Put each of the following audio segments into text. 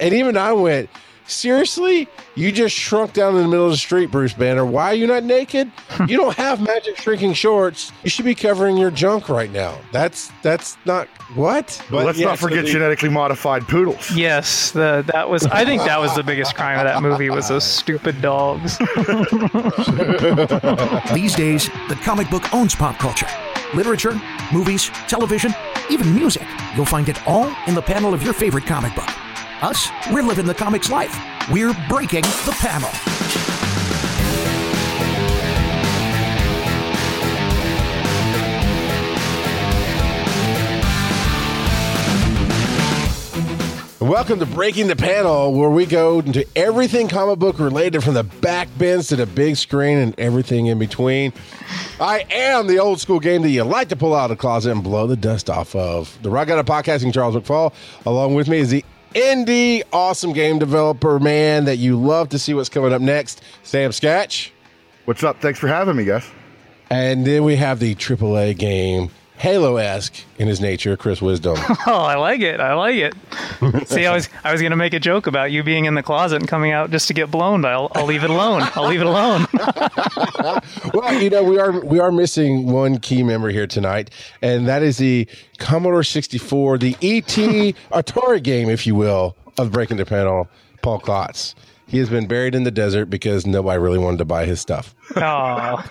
And even I went, seriously? You just shrunk down in the middle of the street, Bruce Banner. Why are you not naked? Hmm. you don't have magic shrinking shorts. You should be covering your junk right now. That's that's not what. But let's yeah, not so forget the- genetically modified poodles. Yes, the, that was. I think that was the biggest crime of that movie was those stupid dogs. These days, the comic book owns pop culture. Literature, movies, television, even music. You'll find it all in the panel of your favorite comic book. Us, we're living the comics life. We're breaking the panel. Welcome to Breaking the Panel, where we go into everything comic book related from the back bins to the big screen and everything in between. I am the old school game that you like to pull out of the closet and blow the dust off of. The Rock Out of Podcasting, Charles McFall. Along with me is the indie awesome game developer man that you love to see what's coming up next, Sam Sketch. What's up? Thanks for having me, guys. And then we have the AAA game, Halo esque in his nature, Chris Wisdom. Oh, I like it. I like it. See, I was I was gonna make a joke about you being in the closet and coming out just to get blown, but I'll, I'll leave it alone. I'll leave it alone. well, you know, we are we are missing one key member here tonight, and that is the Commodore 64, the ET Atari game, if you will, of Breaking the Panel, Paul Klotz. He has been buried in the desert because nobody really wanted to buy his stuff. Oh,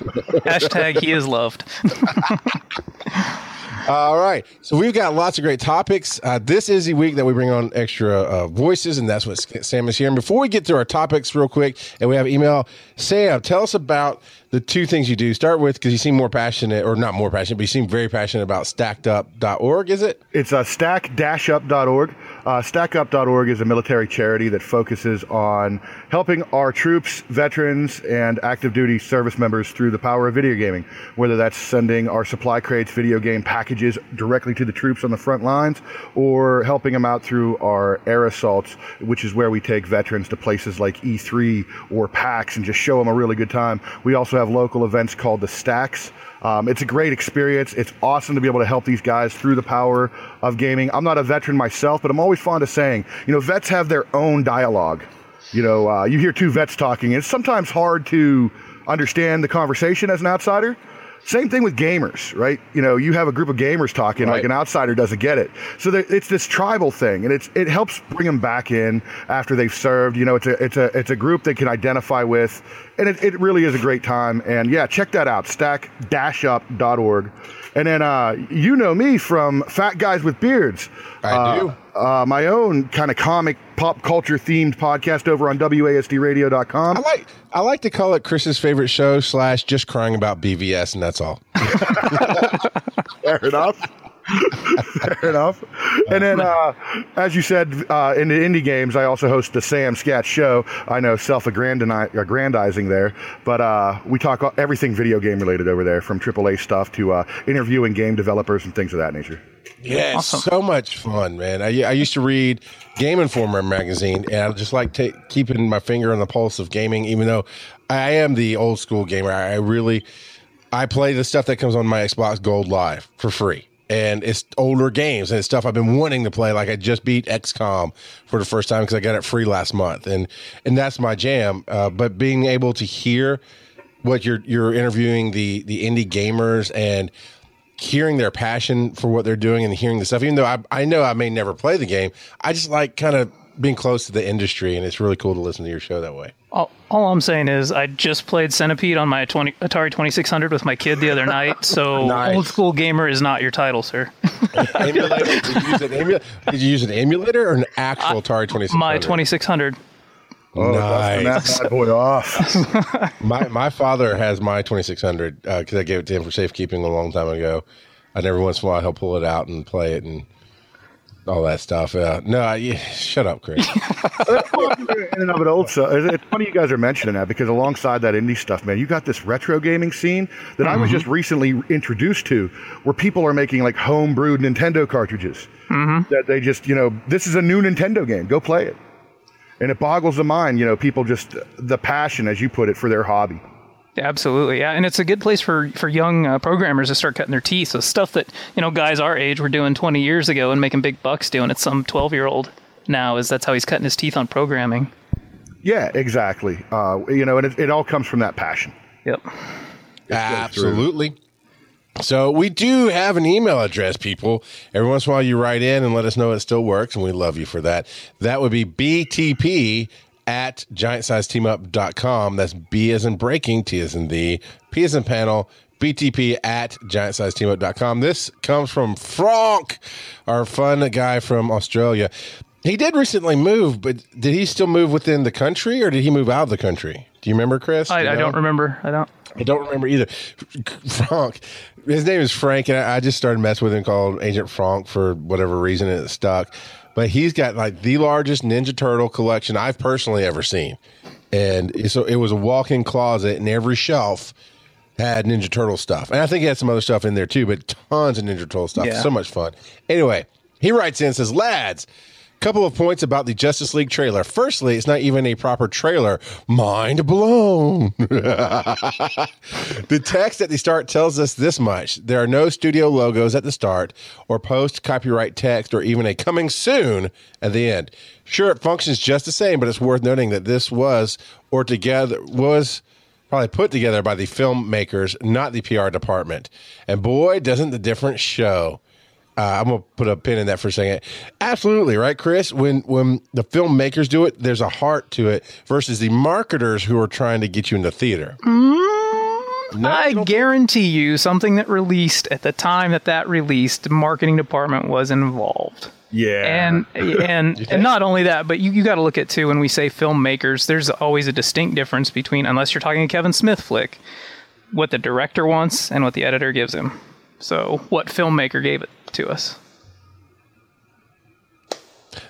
hashtag he is loved. All right. So we've got lots of great topics. Uh, this is the week that we bring on extra uh, voices, and that's what Sam is here. And before we get to our topics, real quick, and we have email, Sam, tell us about the two things you do. Start with because you seem more passionate, or not more passionate, but you seem very passionate about stackedup.org, is it? It's uh, stack-up.org. Uh, StackUp.org is a military charity that focuses on helping our troops, veterans, and active duty service members through the power of video gaming. Whether that's sending our supply crates video game packages directly to the troops on the front lines, or helping them out through our air assaults, which is where we take veterans to places like E3 or PAX and just show them a really good time. We also have local events called the Stacks. Um, it's a great experience. It's awesome to be able to help these guys through the power of gaming. I'm not a veteran myself, but I'm always fond of saying, you know, vets have their own dialogue. You know, uh, you hear two vets talking. It's sometimes hard to understand the conversation as an outsider. Same thing with gamers, right? You know, you have a group of gamers talking, Right. like an outsider doesn't get it. So there, it's this tribal thing, and it's it helps bring them back in after they've served. You know, it's a it's a it's a group they can identify with, and it, it really is a great time. And yeah, check that out, stack-up.org. And then uh, you know me from Fat Guys with Beards. I Uh, do. Uh, my own kind of comic pop culture themed podcast over on WASDradio.com. I like I like to call it Chris's favorite show slash just crying about BVS, and that's all. Fair enough. Fair enough. And then, uh, as you said, uh, in the indie games, I also host the Sam Scat Show. I know self-aggrandizing there, but uh, we talk everything video game related over there, from AAA stuff to uh, interviewing game developers and things of that nature. Yeah, it's so much fun, man. I, I used to read Game Informer magazine, and I just like ta keeping my finger on the pulse of gaming. Even though I am the old school gamer, I, I really I play the stuff that comes on my Xbox Gold Live for free, and it's older games and stuff I've been wanting to play. Like I just beat XCOM for the first time because I got it free last month, and and that's my jam. Uh, but being able to hear what you're you're interviewing the the indie gamers and hearing their passion for what they're doing and hearing the stuff, even though I, I know I may never play the game, I just like kind of being close to the industry, and it's really cool to listen to your show that way. All, all I'm saying is I just played Centipede on my 20, Atari 2600 with my kid the other night. So Nice. old school gamer is not your title, sir. Emulator? Did you use an emulator? Did you use an emulator or an actual Atari 2600? My 2600. Oh, dusting Nice. that bad boy off. My my father has my twenty six hundred uh, because I gave it to him for safekeeping a long time ago. And every once in a while he'll pull it out and play it and all that stuff. Uh, no, I, yeah, shut up, Chris. in and of it also it's it's funny you guys are mentioning that because alongside that indie stuff man you got this retro gaming scene that i was just recently introduced to where people are making like home brewed nintendo cartridges. That they just you know this is a new nintendo game. Go play it. And it boggles the mind you know people just the passion as you put it for their hobby Absolutely, yeah, and it's a good place for for young uh, programmers to start cutting their teeth. So stuff that you know guys our age were doing 20 years ago and making big bucks doing it. Some 12 year old now. Is that's how he's cutting his teeth on programming. Yeah, exactly. Uh, you know, and it, it all comes from that passion. Yep. Absolutely. So we do have an email address, people. Every once in a while you write in and let us know it still works, and we love you for that. That would be BTP at giantsizeteamup.com. That's B as in breaking, T as in the, P as in panel, BTP at giantsizeteamup.com. This comes from Frank, our fun guy from Australia. He did recently move, but did he still move within the country or did he move out of the country? Do you remember, Chris? Do I, you I don't remember. I don't. I don't remember either. Frank, his name is Frank, and I I just started messing with him called Agent Frank for whatever reason, and it stuck. But he's got like the largest Ninja Turtle collection I've personally ever seen, and so it was a walk-in closet, and every shelf had Ninja Turtle stuff, and I think he had some other stuff in there too, but tons of Ninja Turtle stuff. Yeah. So much fun. Anyway, he writes in and says, "Lads." Couple of points about the Justice League trailer. Firstly, it's not even a proper trailer. Mind blown. the text at the start tells us this much there are no studio logos at the start, or post copyright text, or even a coming soon at the end. Sure, it functions just the same, but it's worth noting that this was or together was probably put together by the filmmakers, not the PR department. And boy, doesn't the difference show. Uh, I'm gonna put a pin in that for a second. Absolutely, right, Chris. When when the filmmakers do it, there's a heart to it versus the marketers who are trying to get you in the theater. No, I guarantee you, something that released at the time that that released, the marketing department was involved. Yeah. And and and not only that, but you, you got to look at too when we say filmmakers. There's always a distinct difference between unless you're talking a Kevin Smith flick, what the director wants and what the editor gives him. So what filmmaker gave it to us?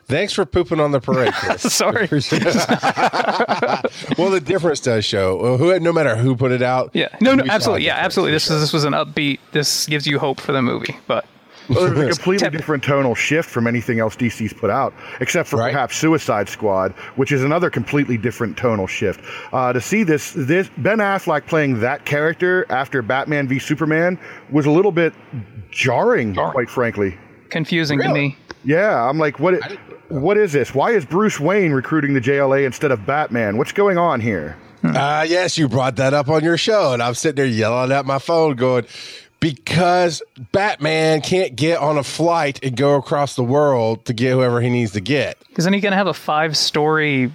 Thanks for pooping on the parade. Sorry. well, the difference does show. Who, no matter who put it out. Yeah. No, no, we saw a absolutely. Yeah, absolutely. This is this was an upbeat. This gives you hope for the movie, but Well, there's a completely different tonal shift from anything else DC's put out, except for Right. perhaps Suicide Squad, which is another completely different tonal shift. Uh, to see this, this Ben Affleck playing that character after Batman v Superman was a little bit jarring, quite frankly. confusing to me. Yeah, I'm like, what? What is this? Why is Bruce Wayne recruiting the JLA instead of Batman? What's going on here? Uh, yes, you brought that up on your show, and I'm sitting there yelling at my phone, going, because Batman can't get on a flight and go across the world to get whoever he needs to get. Isn't he going to have a five-story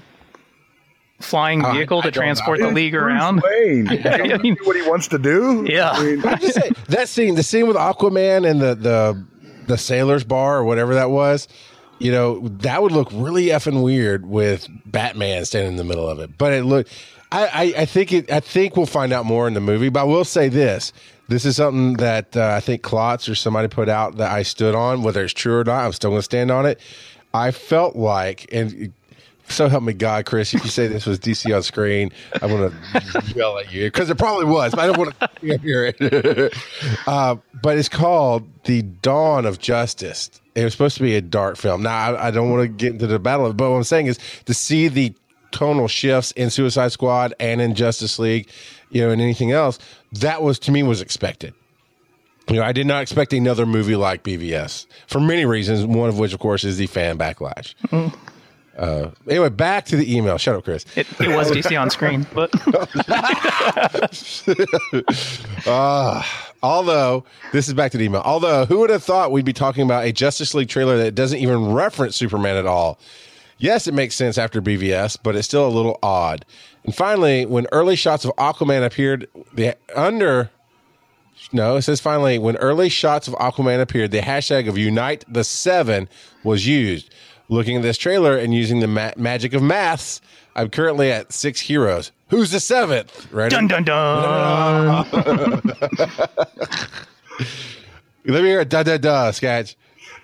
flying vehicle I to transport know. the league Bruce around? Wayne, He I mean- do what he wants to do. Yeah. I mean, just saying that scene, the scene with Aquaman and the the the sailor's bar or whatever that was. You know, that would look really effing weird with Batman standing in the middle of it. But it look, I, I, I think it. I think we'll find out more in the movie. But I will say this: this is something that uh, I think Klotz or somebody put out that I stood on. Whether it's true or not, I'm still going to stand on it. I felt like, and so help me God, Chris, if you say this was DC on screen, I'm going to yell at you because it probably was, but I don't want to hear it. uh, but it's called The Dawn of Justice. It was supposed to be a dark film. Now, I, I don't want to get into the battle, of it, but what I'm saying is to see the tonal shifts in Suicide Squad and in Justice League, you know, and anything else, that was to me was expected. You know, I did not expect another movie like BVS for many reasons. One of which, of course, is the fan backlash. Uh, anyway, back to the email. Shut up, Chris. It, it was DC on screen, but Although this is back to the email. Although who would have thought we'd be talking about a Justice League trailer that doesn't even reference Superman at all? Yes, it makes sense after BVS, but it's still a little odd. And finally, when early shots of Aquaman appeared, the under no, it says finally when early shots of Aquaman appeared, the hashtag of Unite the Seven was used. Looking at this trailer and using the ma- magic of maths, I'm currently at six heroes. Who's the seventh? Right? dun dun dun. Let me hear it. Da da da, Sketch.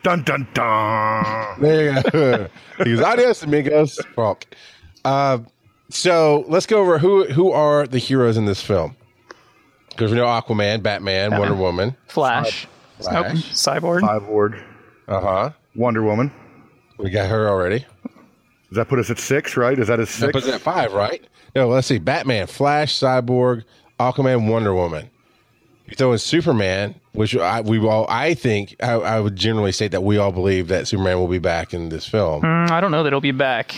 Dun dun dun. There you go. he goes, adios, amigos. Frog. Uh, so let's go over who who are the heroes in this film. Because we know Aquaman, Batman, Wonder Woman. Flash. Nope. Flash. Cyborg. Cyborg, Uh huh. Wonder Woman. We got her already. Does that put us at six? Right? Is that his That puts it at five, right? No, let's see. Batman, Flash, Cyborg, Aquaman, Wonder Woman. You throw in Superman. Which I, we all, I think, I, I would generally state that we all believe that Superman will be back in this film. Mm, I don't know that he'll be back.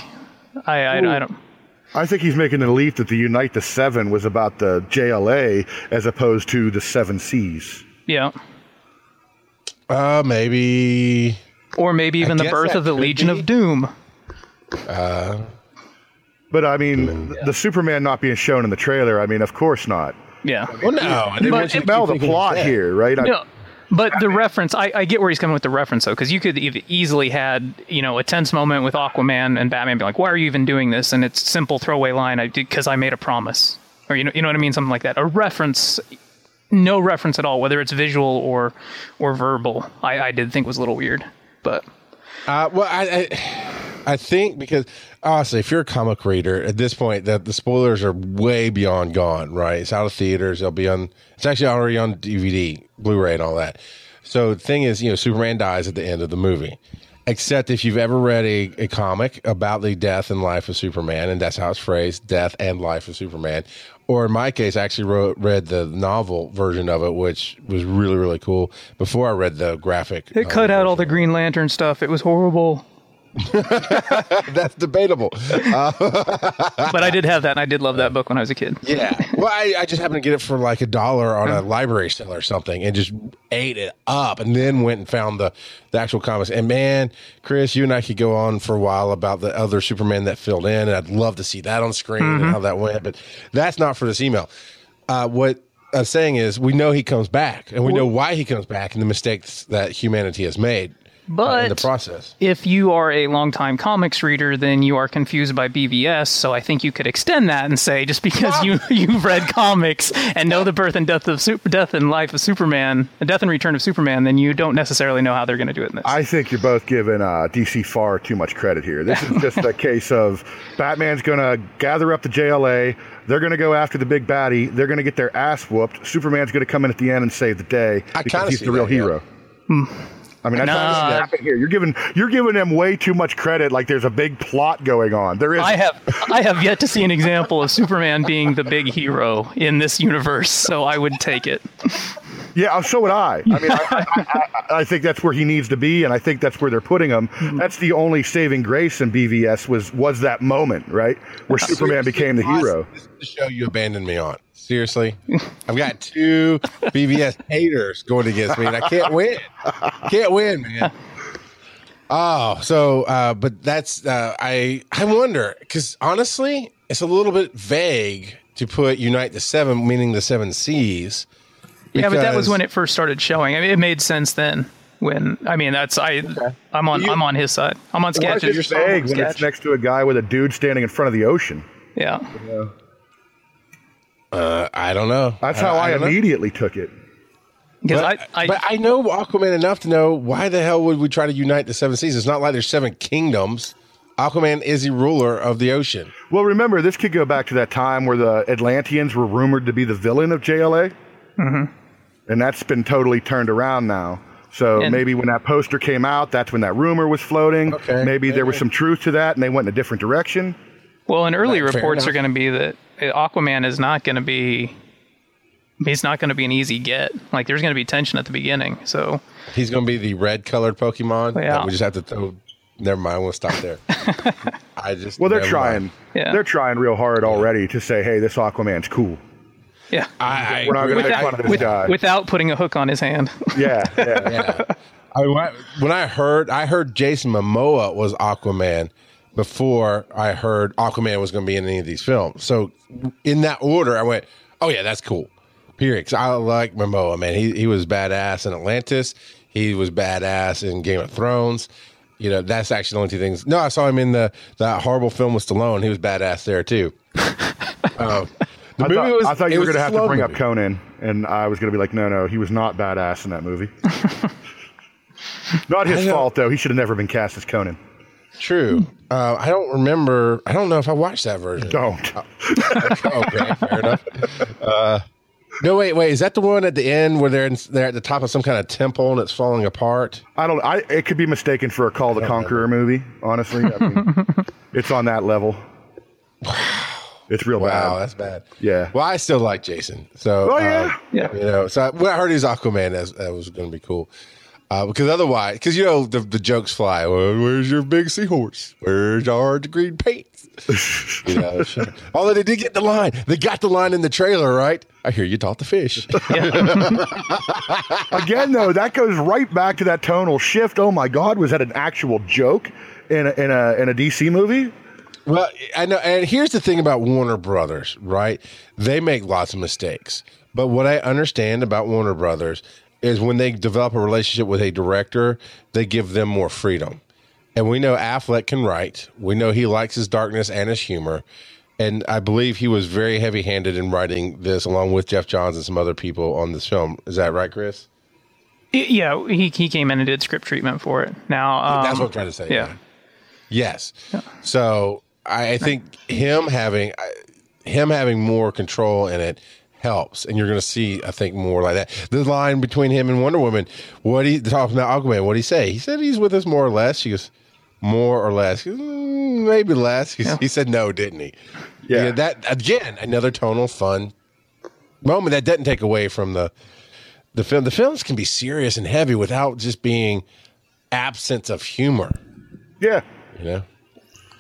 I, I, I don't. I think he's making the leap that the Unite the Seven was about the JLA as opposed to the Seven Seas. Yeah. Uh, maybe. Or maybe even the birth of the Legion be. of Doom. Uh, But I mean, the Superman not being shown in the trailer, I mean, of course not. Yeah. Well, no, I didn't But want you to Smell the plot here, right? I- No, but the reference, I, I get where he's coming with the reference though, because you could have easily had you know a tense moment with Aquaman and Batman being like, "Why are you even doing this?" And it's simple throwaway line, "I because I made a promise," or you know, you know what I mean, something like that. A reference, no reference at all, whether it's visual or or verbal. I, I did think was a little weird, but Uh, well, I, I I think because honestly, if you're a comic reader at this point, that the spoilers are way beyond gone. Right? It's out of theaters. They'll be on. It's actually already on DVD, Blu-ray, and all that. So the thing is, you know, Superman dies at the end of the movie. Except if you've ever read a, a comic about the death and life of Superman, and that's how it's phrased, death and life of Superman. Or in my case, I actually wrote, read the novel version of it, which was really, really cool before I read the graphic. it cut out all the Green Lantern stuff. It was horrible. That's debatable. Uh, but I did have that, and I did love that book when I was a kid. Yeah. Well, I, I just happened to get it for like a dollar on a mm. library sale or something and just ate it up and then went and found the, the actual comics. And man, Chris, you and I could go on for a while about the other Superman that filled in. And I'd love to see that on screen and mm-hmm. how that went. But that's not for this email. Uh, what I'm saying is, we know he comes back and we know why he comes back and the mistakes that humanity has made uh, But in the process. if you are a longtime comics reader, then you are confused by BVS. So I think you could extend that and say just because you you've read comics and know the birth and death of super, death and life of Superman, the death and return of Superman, then you don't necessarily know how they're going to do it in this. I think you're both giving uh, DC far too much credit here. This is just a case of Batman's going to gather up the JLA. They're going to go after the big baddie. They're going to get their ass whooped. Superman's going to come in at the end and save the day I because kinda he's the real that, yeah. hero. I mean, I Nah. not going to happen here. You're giving you're giving them way too much credit. Like there's a big plot going on. There is. I have I have yet to see an example of Superman being the big hero in this universe, so I would take it. Yeah, uh, so would I. I mean, I, I, I, I think that's where he needs to be, and I think that's where they're putting him. That's the only saving grace in BVS was was that moment, right, where Superman became the hero. This is the show you abandoned me on. Seriously, I've got two BVS haters going against me, and I can't win. Can't win, man. Oh, so, uh, but that's uh, I. I wonder because honestly, it's a little bit vague to put unite the seven, meaning the seven seas. Yeah, but that was when it first started showing. I mean, it made sense then. When I mean, that's I. I'm on. You- I'm on his side. I'm on Why is sketches. it vague when it's next to a guy with a dude standing in front of the ocean? Yeah. Uh, I don't know. That's how I, don't know. immediately took it. Because But I, I, but I know Aquaman enough to know why the hell would we try to unite the seven seas? It's not like there's seven kingdoms. Aquaman is the ruler of the ocean. Well, remember, this could go back to that time where the Atlanteans were rumored to be the villain of JLA. Mm-hmm. And that's been totally turned around now. So And- maybe when that poster came out, that's when that rumor was floating. Okay, maybe there was some truth to that and they went in a different direction. well, and early Right, fair reports are going to be that Aquaman is not going to be. He's not going to be an easy get. Like there's going to be tension at the beginning. So He's going to be the red colored Pokemon. Yeah. that we just have to throw. Never mind. We'll stop there. I just. Well, they're trying. mind. Yeah. They're trying real hard already to say, hey, this Aquaman's cool. yeah, I, I We're not going to with make fun of this with, guy. without putting a hook on his hand. yeah, yeah. yeah. I, when I- when I heard, I heard Jason Momoa was Aquaman before I heard Aquaman was going to be in any of these films. So in that order, I went, "Oh yeah, that's cool." Period. 'Cause I like Momoa, man. He he was badass in Atlantis. He was badass in Game of Thrones. You know, that's actually the only two things. No, I saw him in the that horrible film with Stallone. He was badass there too. Um, the I movie thought, was- I thought you were going to have to slow bring up. Conan, and I was going to be like, no, no, he was not badass in that movie. not his fault, though. He should have never been cast as Conan. True. Uh, I don't remember. I don't know if I watched that version. Don't. okay, fair enough. Uh, no, wait, wait. Is that the one at the end where they're in, they're at the top of some kind of temple and it's falling apart? I don't. I it could be mistaken for a Kull the Conqueror movie. Honestly, I mean, it's on that level. It's real Wow, bad. that's bad. Yeah. Well, I still like Jason. So, Oh, yeah. um, Yeah. You know, so I, when I heard he's Aquaman, that, that was going to be cool. Uh, because otherwise, because you know the, the jokes fly. Well, where's your big seahorse? Where's our green pants? you know, sure. although they did get the line, they got the line in the trailer, right? I hear you taught the fish. Again, though, that goes right back to that tonal shift. Oh my God, was that an actual joke in a, in a in a DC movie? Well, I know, and here's the thing about Warner Brothers, right? They make lots of mistakes. But what I understand about Warner Brothers is when they develop a relationship with a director, they give them more freedom. And we know Affleck can write. We know he likes his darkness and his humor. And I believe he was very heavy handed in writing this, along with Geoff Johns and some other people on this film. Is that right, Chris? Yeah, he he came in and did script treatment for it. Now um, That's what I'm trying to say. yeah. Yes. So I, I think him having him having more control in it helps, and you're going to see, I think, more like that. The line between him and Wonder Woman, what he talking about Aquaman, what he say? He said he's with us more or less. She goes, more or less, goes, "Mm, maybe less. He, he said no, didn't he? Yeah. That again, another tonal fun moment that doesn't take away from the the film. The films can be serious and heavy without just being absence of humor. Yeah. You know.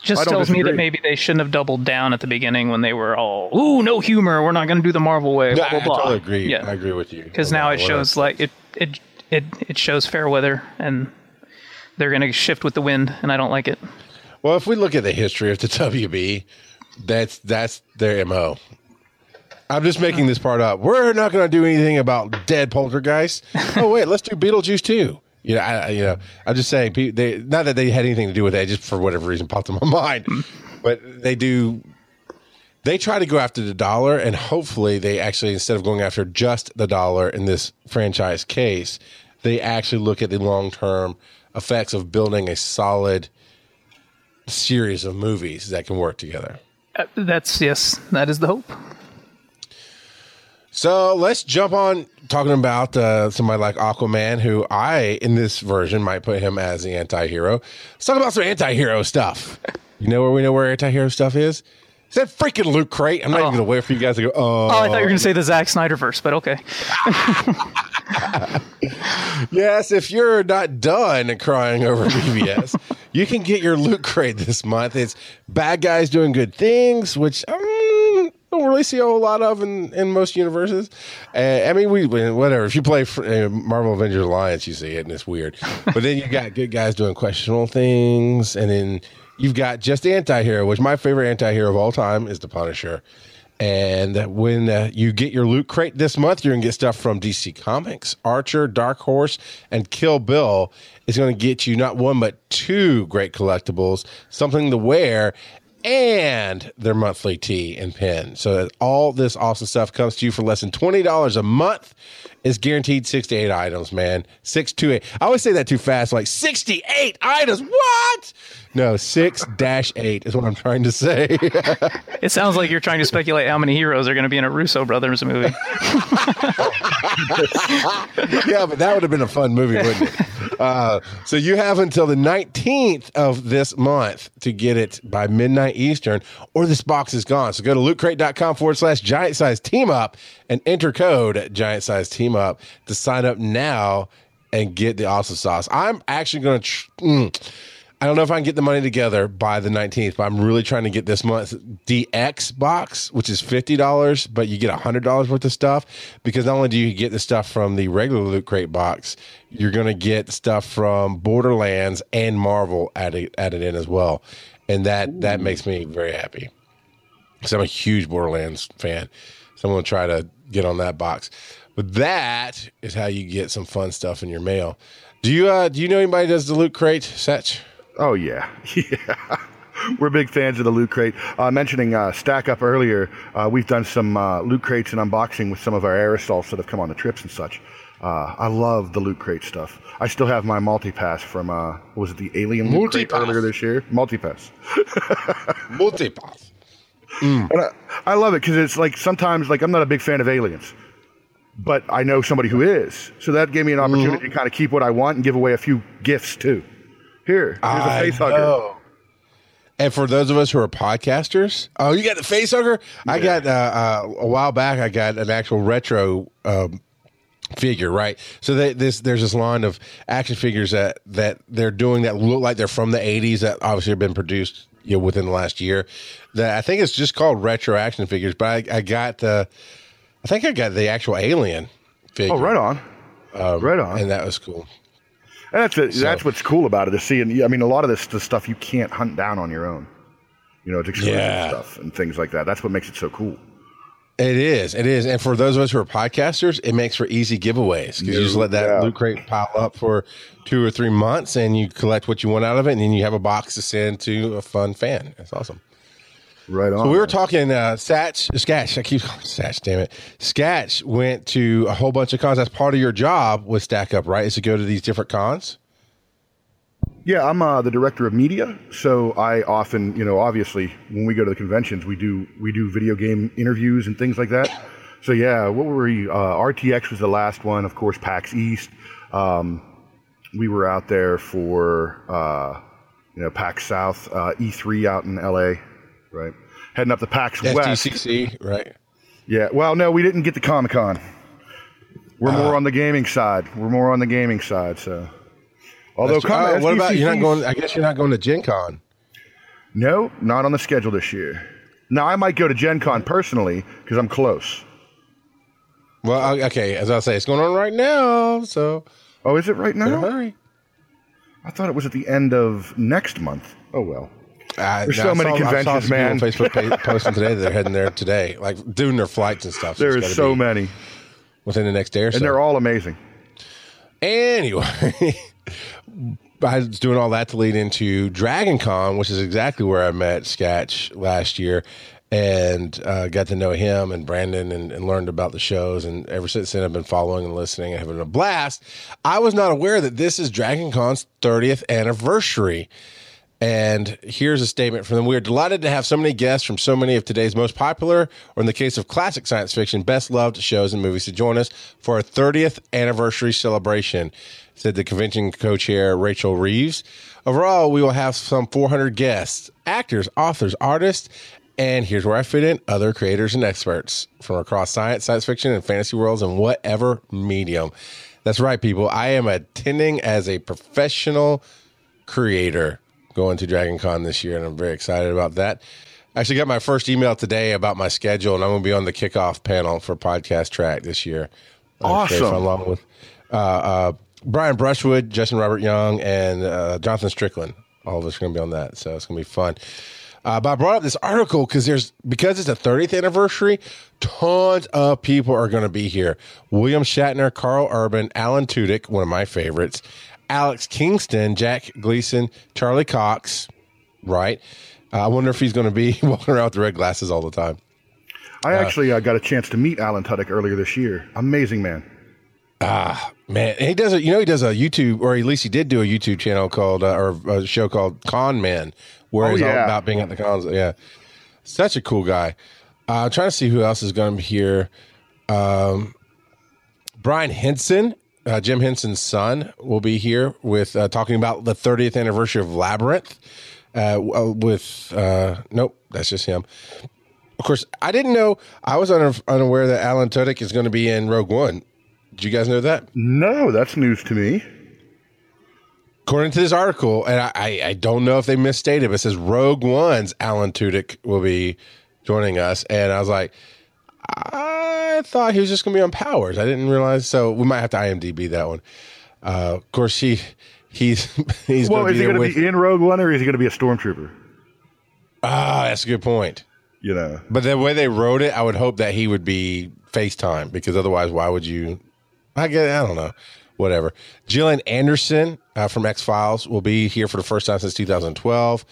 Just tells me that maybe they shouldn't have doubled down at the beginning when they were all, "Ooh, no humor. We're not going to do the Marvel way." No, Blah I, blah I blah. totally agree. Yeah, I agree with you. because now it shows like it it it it shows fair weather and they're going to shift with the wind, and I don't like it. Well, if we look at the history of the WB, that's that's their mo. I'm just making this part up. We're not going to do anything about dead poltergeists. oh wait, let's do Beetlejuice too. You know, I, you know, I'm just saying. They not that they had anything to do with that, just for whatever reason popped in my mind. But they do. They try to go after the dollar, and hopefully, they actually instead of going after just the dollar in this franchise case, they actually look at the long term effects of building a solid series of movies that can work together. Uh, that's yes, that is the hope. So let's jump on talking about uh, somebody like Aquaman, who I, in this version, might put him as the anti hero. Let's talk about some anti hero stuff. You know where we know where anti hero stuff is? Is that freaking Loot Crate? I'm not even going to wait for you guys to go, oh. Oh, I thought you were going to say the Zack Snyder verse, but okay. Yes, if you're not done crying over BVS, you can get your loot crate this month. It's bad guys doing good things, which um, don't really see a whole lot of in, in most universes. Uh, I mean, we whatever. If you play uh, Marvel Avengers Alliance, you see it, and it's weird. But then you got good guys doing questionable things, and then you've got just anti-hero, which my favorite anti-hero of all time is the Punisher. And when uh, you get your loot crate this month, you're going to get stuff from DC Comics, Archer, Dark Horse, and Kill Bill. Is going to get you not one, but two great collectibles, something to wear, and their monthly tee and pen. So all this awesome stuff comes to you for less than $20 a month. It's guaranteed 68 items, man. Six to eight. I always say that too fast, like 68 items. What? No, six dash eight is what I'm trying to say. It sounds like you're trying to speculate how many heroes are going to be in a Russo brothers movie. yeah, but that would have been a fun movie, wouldn't it? Uh, so you have until the 19th of this month to get it by midnight Eastern, or this box is gone. So go to lootcrate.com forward slash giant size team up and enter code giant size team up to sign up now and get the awesome sauce. I'm actually going to. Tr- mm, I don't know if I can get the money together by the 19th, but I'm really trying to get this month's DX box, which is $50, but you get $100 worth of stuff because not only do you get the stuff from the regular Loot Crate box, you're going to get stuff from Borderlands and Marvel added, added in as well. And that, that makes me very happy because I'm a huge Borderlands fan. So I'm going to try to get on that box. But that is how you get some fun stuff in your mail. Do you uh, do you know anybody that does the Loot Crate, Setch? Oh yeah, yeah. We're big fans of the loot crate. Uh, mentioning uh, Stack Up earlier, uh, we've done some uh, loot crates and unboxing with some of our air assaults that have come on the trips and such. Uh, I love the loot crate stuff. I still have my multi-pass from uh, what was it the Alien loot crate earlier this year? Multi-pass. Multipass. And I, I love it because it's like sometimes like I'm not a big fan of aliens, but I know somebody who is. So that gave me an opportunity to kind of keep what I want and give away a few gifts too. Here, here's a I face hugger. know. And for those of us who are podcasters, oh, you got the face hugger. I got uh, uh, a while back. I got an actual retro um, figure, right? So they, this there's this line of action figures that that they're doing that look like they're from the '80s that obviously have been produced you know within the last year. That I think it's just called retro action figures. But I, I got the, I think I got the actual Alien figure. Oh, right on. Um, right on. and that was cool. And that's it. that's what's cool about it is seeing. I mean, a lot of this the stuff you can't hunt down on your own. You know, it's exclusive Yeah. stuff and things like that. That's what makes it so cool. It is. It is. And for those of us who are podcasters, it makes for easy giveaways because you just let that Yeah. loot crate pile up for two or three months and you collect what you want out of it and then you have a box to send to a fun fan. That's awesome. Right on. So we were talking, uh, Satch, Sketch, I keep calling Satch, damn it. Sketch went to a whole bunch of cons. That's part of your job with Stack Up, right? Is to go to these different cons? Yeah, I'm uh, the director of media, so I often, you know, obviously when we go to the conventions, we do we do video game interviews and things like that. So yeah, what were we? Uh, RTX was the last one, of course. PAX East. Um, we were out there for uh, you know PAX South, uh, E3 out in LA, right? Heading up the PAX West. SDCC, right? Yeah. Well, no, we didn't get to Comic Con. We're more ah. on the gaming side. We're more on the gaming side. So, although Com- oh, what about you're not going? I guess you're not going to Gen Con. No, not on the schedule this year. Now I might go to Gen Con personally because I'm close. Well, okay, as I say, it's going on right now, so Oh, is it right now? hurry. I thought it was at the end of next month. Oh well. Uh, There's no, so many saw- conventions, man. Facebook posting today that they're heading there today, like doing their flights and stuff. So There it's so many, within the next day or and so. they're all amazing. Anyway, I was doing all that to lead into Dragon Con, which is exactly where I met Sketch last year and uh, got to know him and Brandon and, and learned about the shows. And ever since then, I've been following and listening and having a blast. I was not aware that this is Dragon Con's 30th anniversary. And here's a statement from them. We are delighted to have so many guests from so many of today's most popular, or in the case of classic science fiction, best loved shows and movies to join us for our 30th anniversary celebration, said the convention co chair Rachel Reeves. Overall, we will have some 400 guests, actors, authors, artists, and here's where I fit in other creators and experts from across science, science fiction, and fantasy worlds and whatever medium. That's right, people. I am attending as a professional creator going to Dragon Con this year, and I'm very excited about that. I actually got my first email today about my schedule, and I'm going to be on the kickoff panel for Podcast Track this year. Awesome. Along with uh, uh, Brian Brushwood, Justin Robert Young, and uh, Jonathan Strickland. All of us are going to be on that, so it's going to be fun. Uh, but I brought up this article because there's because it's a 30th anniversary. Tons of people are going to be here. William Shatner, Karl Urban, Alan Tudyk, one of my favorites, Alex Kingston, Jack Gleeson, Charlie Cox. Right. Uh, I wonder if he's going to be walking around with the red glasses all the time. I actually uh, got a chance to meet Alan Tudyk earlier this year. Amazing man. Ah, man, and he does a you know he does a YouTube or at least he did do a YouTube channel called uh, or a show called Con Man where Oh, he's all about being at the cons. Yeah, such a cool guy. Uh, I'm trying to see who else is going to be here. Um, Brian Henson, uh, Jim Henson's son, will be here with uh, talking about the 30th anniversary of Labyrinth. Uh, uh, with uh, nope, that's just him. Of course, I didn't know. I was un- unaware that Alan Tudyk is going to be in Rogue One. Did you guys know that? No, that's news to me. According to this article, and I, I, I don't know if they misstated, but it says Rogue One's Alan Tudyk will be joining us. And I was like, Thought he was just going to be on Powers. I didn't realize. So we might have to IMDb that one. Uh, of course, he he's he's Well, is he going to be in Rogue One or is he going to be a stormtrooper? Ah, that's a good point. You know. But the way they wrote it, I would hope that he would be FaceTime because otherwise, why would you? I get. I don't know. Whatever. Gillian Anderson uh, from X Files will be here for the first time since 2012.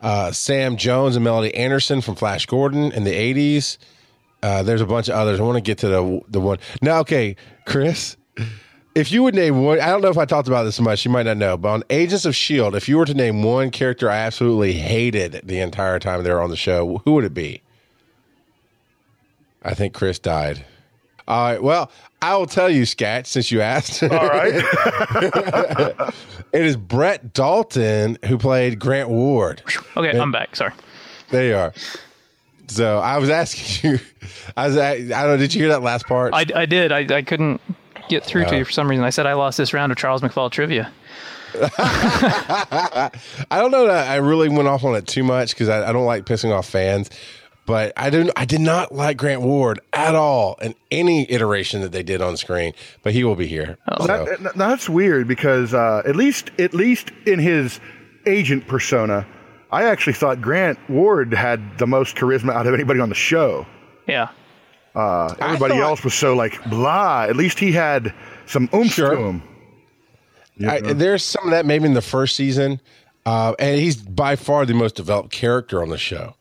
Uh, Sam Jones and Melody Anderson from Flash Gordon in the 80s. Uh, there's a bunch of others. I want to get to the the one now. Okay, Chris, if you would name one, I don't know if I talked about this much. You might not know, but on Agents of Shield, if you were to name one character I absolutely hated the entire time they were on the show, who would it be? I think Chris died. All right. Well, I will tell you, Scat, since you asked. All right. it is Brett Dalton who played Grant Ward. Okay, I'm back. Sorry. There you are. So I was asking you, I was, I, I don't know, did you hear that last part? I, I did. I, I couldn't get through to Oh. you for some reason. I said I lost this round of Charles McFall trivia. I don't know that I really went off on it too much because I, I don't like pissing off fans. But I didn't. I did not like Grant Ward at all in any iteration that they did on screen. But he will be here. So, That, that- that's weird because uh, at least at least in his agent persona, I actually thought Grant Ward had the most charisma out of anybody on the show. Yeah. Uh, everybody thought- else was so like blah. At least he had some oomph Sure. to him. I, there's some of that maybe in the first season, uh, and he's by far the most developed character on the show.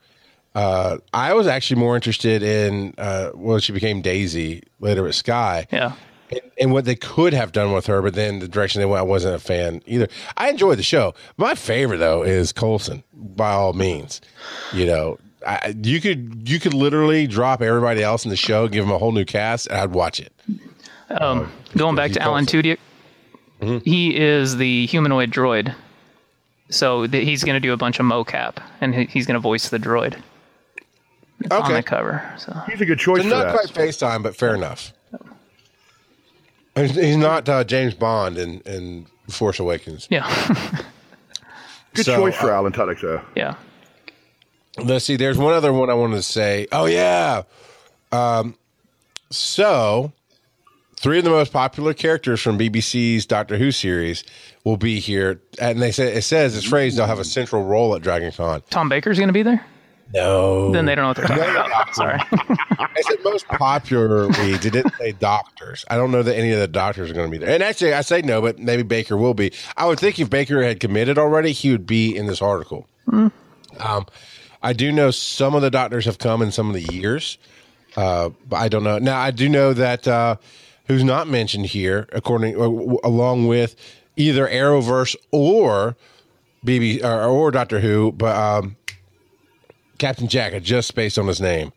Uh, I was actually more interested in uh, when she became Daisy later with Skye. Yeah. And, and what they could have done with her, but then the direction they went, I wasn't a fan either. I enjoyed the show. My favorite though is Coulson, by all means. You know, I, you could you could literally drop everybody else in the show, give them a whole new cast, and I'd watch it. Um, going back he's to Alan awesome. Tudyk, he is the humanoid droid. So th- he's going to do a bunch of mocap, and he- he's going to voice the droid on Okay, the cover. So He's a good choice so for not that. quite FaceTime, but fair enough. He's he's not uh, James Bond in, in Force Awakens. yeah, Good So, choice for uh, Alan Tudyk, though. yeah. Let's see. There's one other one I wanted to say. Oh yeah. Um, so three of the most popular characters from BBC's Doctor Who series will be here, and they say it says it's phrased they'll have a central role at Dragon Con. Tom Baker's going to be there. No, Then they don't know what they're talking about. Sorry. I said most popularly. They didn't say doctors. I don't know that any of the doctors are going to be there. And actually, I say no, but maybe Baker will be. I would think if Baker had committed already, he would be in this article. Um, I do know some of the doctors have come in some of the years, uh, but I don't know. Now, I do know that uh, who's not mentioned here, according uh, w- along with either Arrowverse or BB or, or Doctor Who, but um, Captain Jack. I just spaced on his name.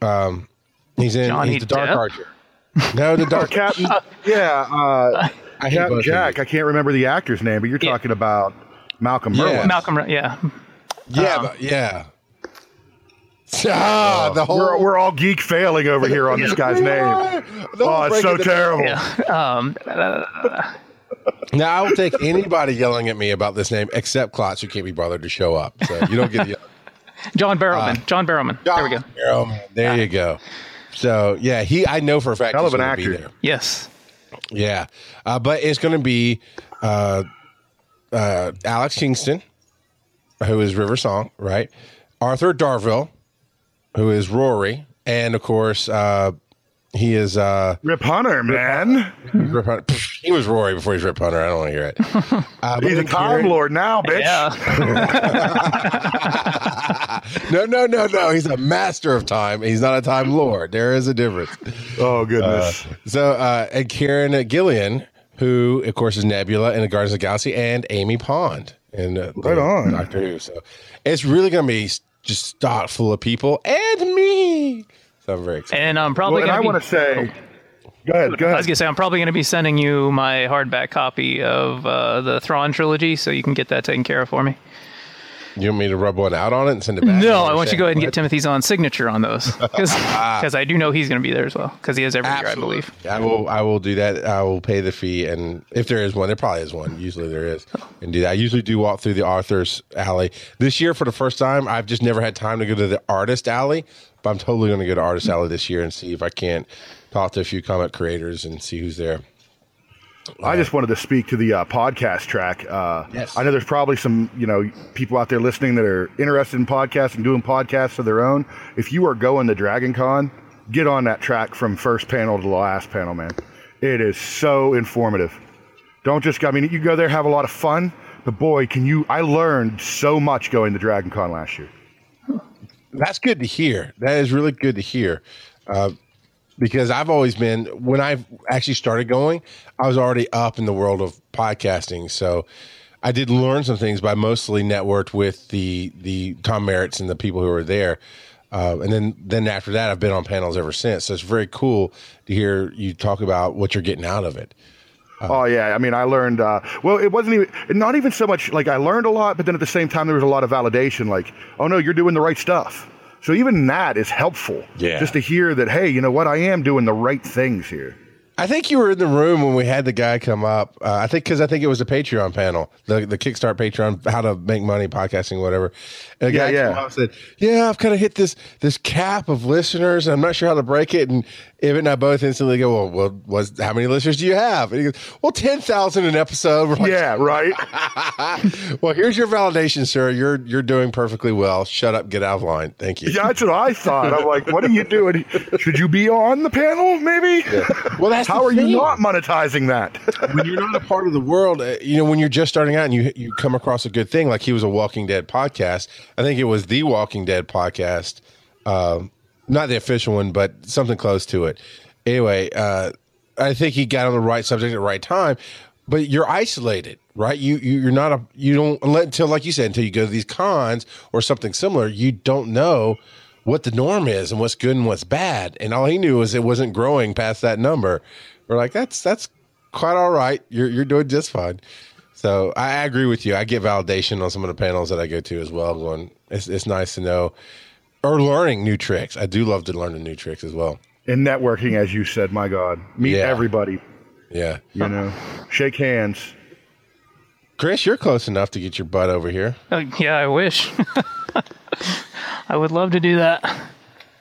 Um, he's in. Johnny he's the Dark Depp? Archer. No, the Dark Captain, yeah, uh, I hate Captain Jack. I can't remember the actor's name, but you're Yeah. talking about Malcolm Yeah. Merlin. Malcolm, yeah. Yeah, but, yeah. Ah, the whole. We're, we're all geek failing over here on this guy's name. Oh, it's so terrible. Yeah. Um, Now I will take anybody yelling at me about this name except Klotz, who can't be bothered to show up. So you don't get the John Barrowman. John Barrowman. There we go. Oh, man, there you go. So yeah, he I know for a fact Hell he's of an gonna be actor. there. Yes. Yeah, uh, but it's going to be uh, uh, Alex Kingston, who is River Song, right? Arthur Darvill, who is Rory, and of course uh, he is uh, Rip Hunter, man. Rip Hunter. Pff, He was Rory before he's Rip Hunter. I don't want to hear it. Uh, He's a then Time Kieran- Lord now, bitch. Yeah. no, no, no, no. He's a master of time. He's not a time lord. There is a difference. Oh goodness. So, uh, and Karen Gillan, who of course is Nebula in the Guardians of the Galaxy, and Amy Pond in uh, Right on. Doctor Who. So it's really going to be just stock full of people and me. So I'm very excited. And I'm probably well, and I going want to say. Go ahead. Go I was gonna say I'm probably gonna be sending you my hardback copy of uh, the Thrawn trilogy, so you can get that taken care of for me. You want me to rub one out on it and send it back? No, I want you to go ahead and get? Timothy Zahn signature on those because ah. I do know he's gonna be there as well because he has every year, I believe. I will. I will do that. I will pay the fee, and if there is one, there probably is one. Usually there is, and do that. I usually do walk through the Arthur's Alley. This year, for the first time, I've just never had time to go to the Artist Alley, but I'm totally going to go to Artist Alley this year and see if I can't talk to a few comic creators and see who's there. I just wanted to speak to the uh, podcast track. Uh, Yes. I know there's probably some you know people out there listening that are interested in podcasts and doing podcasts of their own. If you are going to Dragon Con, get on that track from first panel to the last panel, man. It is so informative. Don't just. go. I mean, you go there, have a lot of fun, but boy, can you! I learned so much going to Dragon Con last year. That's good to hear. That is really good to hear. Uh, because I've always been when I actually started going, I was already up in the world of podcasting. So I did learn some things, but I mostly networked with the the Tom Merritts and the people who were there. Uh, and then then after that, I've been on panels ever since. So it's very cool to hear you talk about what you're getting out of it. Oh yeah, I mean, I learned. Uh, well, it wasn't even not even so much like I learned a lot, but then at the same time there was a lot of validation. Like, oh no, you're doing the right stuff. So even that is helpful. Yeah. Just to hear that, hey, you know what, I am doing the right things here. I think you were in the room when we had the guy come up. Uh, I think because I think it was a Patreon panel, the the Kickstart Patreon, how to make money podcasting, whatever. And a Yeah, guy yeah. came up and said, "Yeah, I've kind of hit this this cap of listeners. And I'm not sure how to break it." And Evan and I both instantly go, "Well, well, was how many listeners do you have?" And he goes, "Well, ten thousand an episode." We're like, yeah, right. well, here's your validation, sir. You're you're doing perfectly well. Shut up, get out of line. Thank you. yeah, that's what I thought. I'm like, what are you doing? Should you be on the panel? Maybe. Well, that's How the are you not monetizing that? when you're not a part of the world, uh, you know, when you're just starting out and you you come across a good thing, like he was a Walking Dead podcast. I think it was the Walking Dead podcast, um, not the official one, but something close to it. Anyway, uh, I think he got on the right subject at the right time. But you're isolated, right? You, you you're not a you don't until like you said until you go to these cons or something similar. You don't know what the norm is and what's good and what's bad. And all he knew was it wasn't growing past that number. We're like, that's that's quite all right. You're you're doing just fine. So I I agree with you. I get validation on some of the panels that I go to as well. Going, it's it's nice to know or learning new tricks. I do love to learn the new tricks as well. In networking, as you said, my God, meet Yeah. everybody. Yeah, You know, shake hands. Chris, you're close enough to get your butt over here. Uh, yeah, I wish. I would love to do that.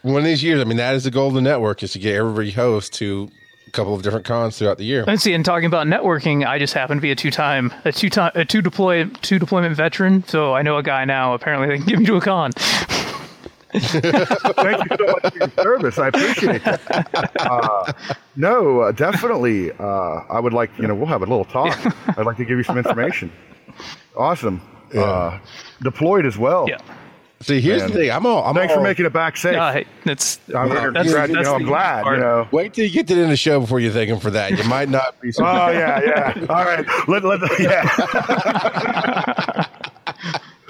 One of these years, I mean, that is the goal of the network is to get every host to a couple of different cons throughout the year. Let's see. And talking about networking, I just happen to be a two-time, a two-time, a two deploy, two deployment veteran. So I know a guy now. Apparently, they can give me to a con. Thank you so much for your service. I appreciate it. Uh, no, uh, definitely. Uh, I would like, you know, we'll have a little talk. I'd like to give you some information. Awesome. Uh, deployed as well. Yeah. See, here's Man. the thing. I'm all. I'm Thanks all, for making it back safe. Uh, hey, it's I'm, that's- glad- you that's know, I'm glad. part. You know. Wait till you get to the end of the show before you thank him for that. You might not be. So Oh yeah, yeah. All right. Let let yeah.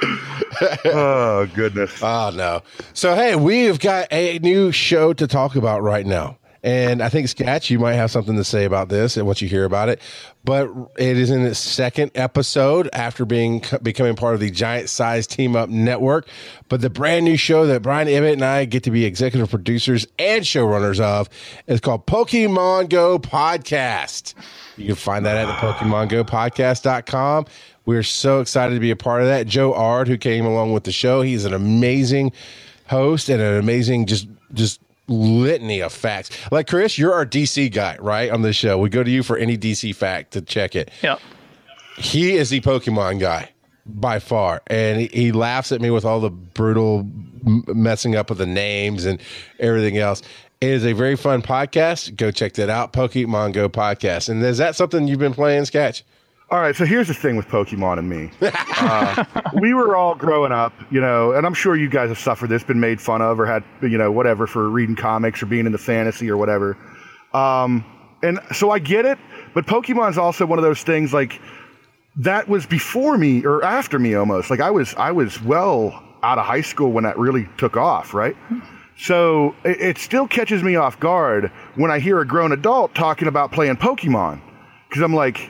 oh goodness. Oh no. So hey, we've got a new show to talk about right now. And I think Sketch, you might have something to say about this and what you hear about it. But it is in its second episode after being becoming part of the Giant Size Team Up Network. But the brand new show that Brian Emmett and I get to be executive producers and showrunners of is called Pokemon Go Podcast. You can find that at the PokemonGoPodcast.com. We're so excited to be a part of that. Joe Ard, who came along with the show, he's an amazing host and an amazing just just litany of facts. Like Chris, you're our DC guy, right? On this show. We go to you for any DC fact to check it. Yeah. He is the Pokemon guy by far. And he, he laughs at me with all the brutal messing up of the names and everything else. It is a very fun podcast. Go check that out. Pokemon Go podcast. And is that something you've been playing, Sketch? All right, so here's the thing with Pokemon and me. Uh, we were all growing up, you know, and I'm sure you guys have suffered this, been made fun of, or had, you know, whatever for reading comics or being into fantasy or whatever. Um, and so I get it, but Pokemon's also one of those things like that was before me or after me almost. Like I was, I was well out of high school when that really took off, right? So it, it still catches me off guard when I hear a grown adult talking about playing Pokemon, because I'm like,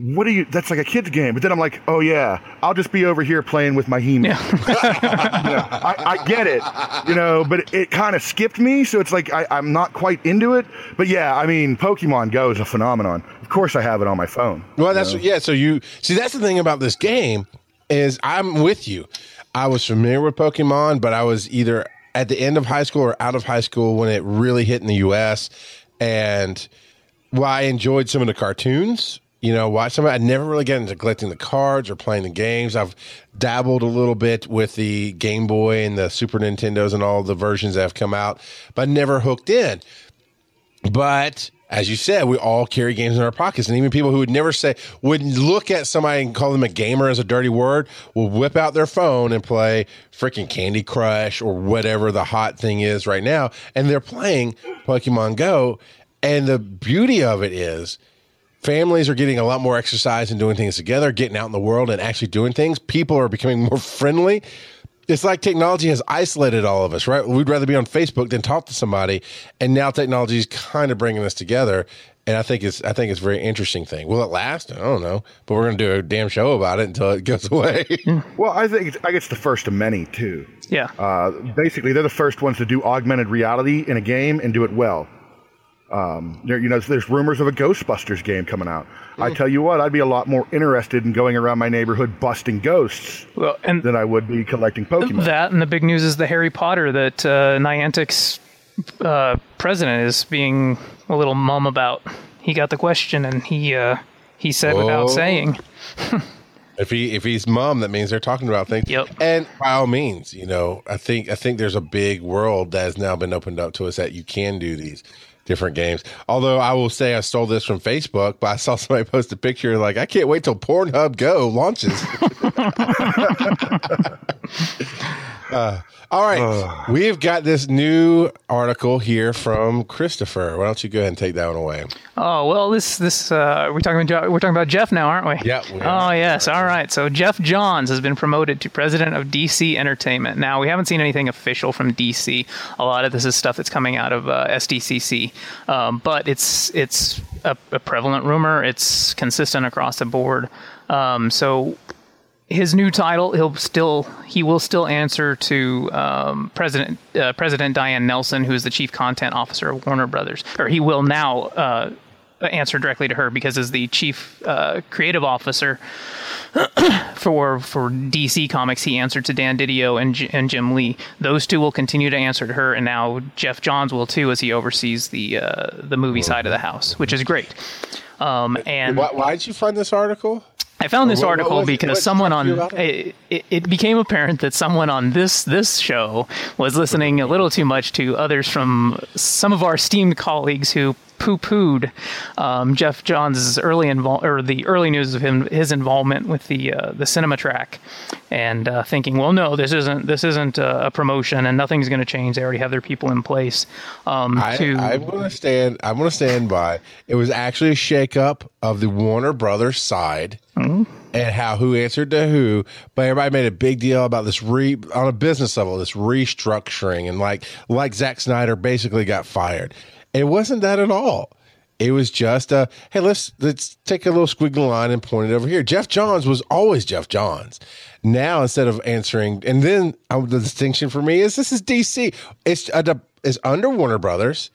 what are you? That's like a kid's game. But then I'm like, oh yeah, I'll just be over here playing with my He-Man. I, I get it, you know, but it, it kind of skipped me, so it's like I, I'm not quite into it. But yeah, I mean, Pokemon Go is a phenomenon. Of course, I have it on my phone. Well, that's yeah. So you see, that's the thing about this game is I'm with you. I was familiar with Pokemon, but I was either at the end of high school or out of high school when it really hit in the U.S. And while I enjoyed some of the cartoons, you know, watch some. I never really got into collecting the cards or playing the games. I've dabbled a little bit with the Game Boy and the Super Nintendos and all the versions that have come out, but never hooked in. But as you said, we all carry games in our pockets, and even people who would never say would look at somebody and call them a gamer as a dirty word will whip out their phone and play freaking Candy Crush or whatever the hot thing is right now, and they're playing Pokemon Go. And the beauty of it is, families are getting a lot more exercise and doing things together, getting out in the world and actually doing things. People are becoming more friendly. it's like technology has isolated all of us, right? We'd rather be on Facebook than talk to somebody, and now technology is kind of bringing us together. And I think it's I think it's a very interesting thing. Will it last? I don't know, but we're going to do a damn show about it until it goes away. Well, I think it's, I guess the first of many too. Yeah. Uh, basically, they're the first ones to do augmented reality in a game and do it well. Um, there, you know, there's rumors of a Ghostbusters game coming out. I tell you what, I'd be a lot more interested in going around my neighborhood busting ghosts well, and than I would be collecting Pokemon. that and the big news is the Harry Potter that uh, Niantic's uh, president is being a little mum about. He got the question and he uh, he said Oh. without saying. if he if he's mom, that means they're talking about things. Yep. And by all means, you know, I think I think there's a big world that has now been opened up to us that you can do these different games. Although I will say I stole this from Facebook, but I saw somebody post a picture like I can't wait till Pornhub Go launches. Uh, all right, we've got this new article here from Christopher. Why don't you go ahead and take that one away? Oh well, this this uh, we're talking about we're talking about Geoff now, aren't we? Yeah, we are. Oh yes, all right. So Geoff Johns has been promoted to president of DC Entertainment. Now we haven't seen anything official from DC. A lot of this is stuff that's coming out of uh, SDCC, um, but it's it's a, a prevalent rumor. It's consistent across the board. Um, so his new title, he'll still he will still answer to um, President uh, President Diane Nelson, who is the chief content officer of Warner Brothers, or he will now uh, answer directly to her because as the chief uh, creative officer for for DC Comics, he answered to Dan Didio and, J- and Jim Lee. Those two will continue to answer to her, and now Geoff Johns will too, as he oversees the uh, the movie side of the house, which is great. Um, and Why, why did you find this article? I found this What- what article it- because what someone on it, it, it became apparent that someone on this this show was listening a little too much to others from some of our esteemed colleagues who poo-pooed um, Geoff Johns' early invol- or the early news of him his involvement with the uh, the cinema track, and uh, thinking, well, no, this isn't this isn't a, a promotion, and nothing's going to change. They already have their people in place. Um, I, to I'm going to stand. I'm going to stand by. It was actually a shakeup of the Warner Brothers side Mm-hmm. and how who answered to who. But everybody made a big deal about this re on a business level, this restructuring, and like like Zack Snyder basically got fired. It wasn't that at all. It was just a hey, let's let's take a little squiggly line and point it over here. Geoff Johns was always Geoff Johns. Now instead of answering, and then um, the distinction for me is this is DC. It's a, it's under Warner Brothers,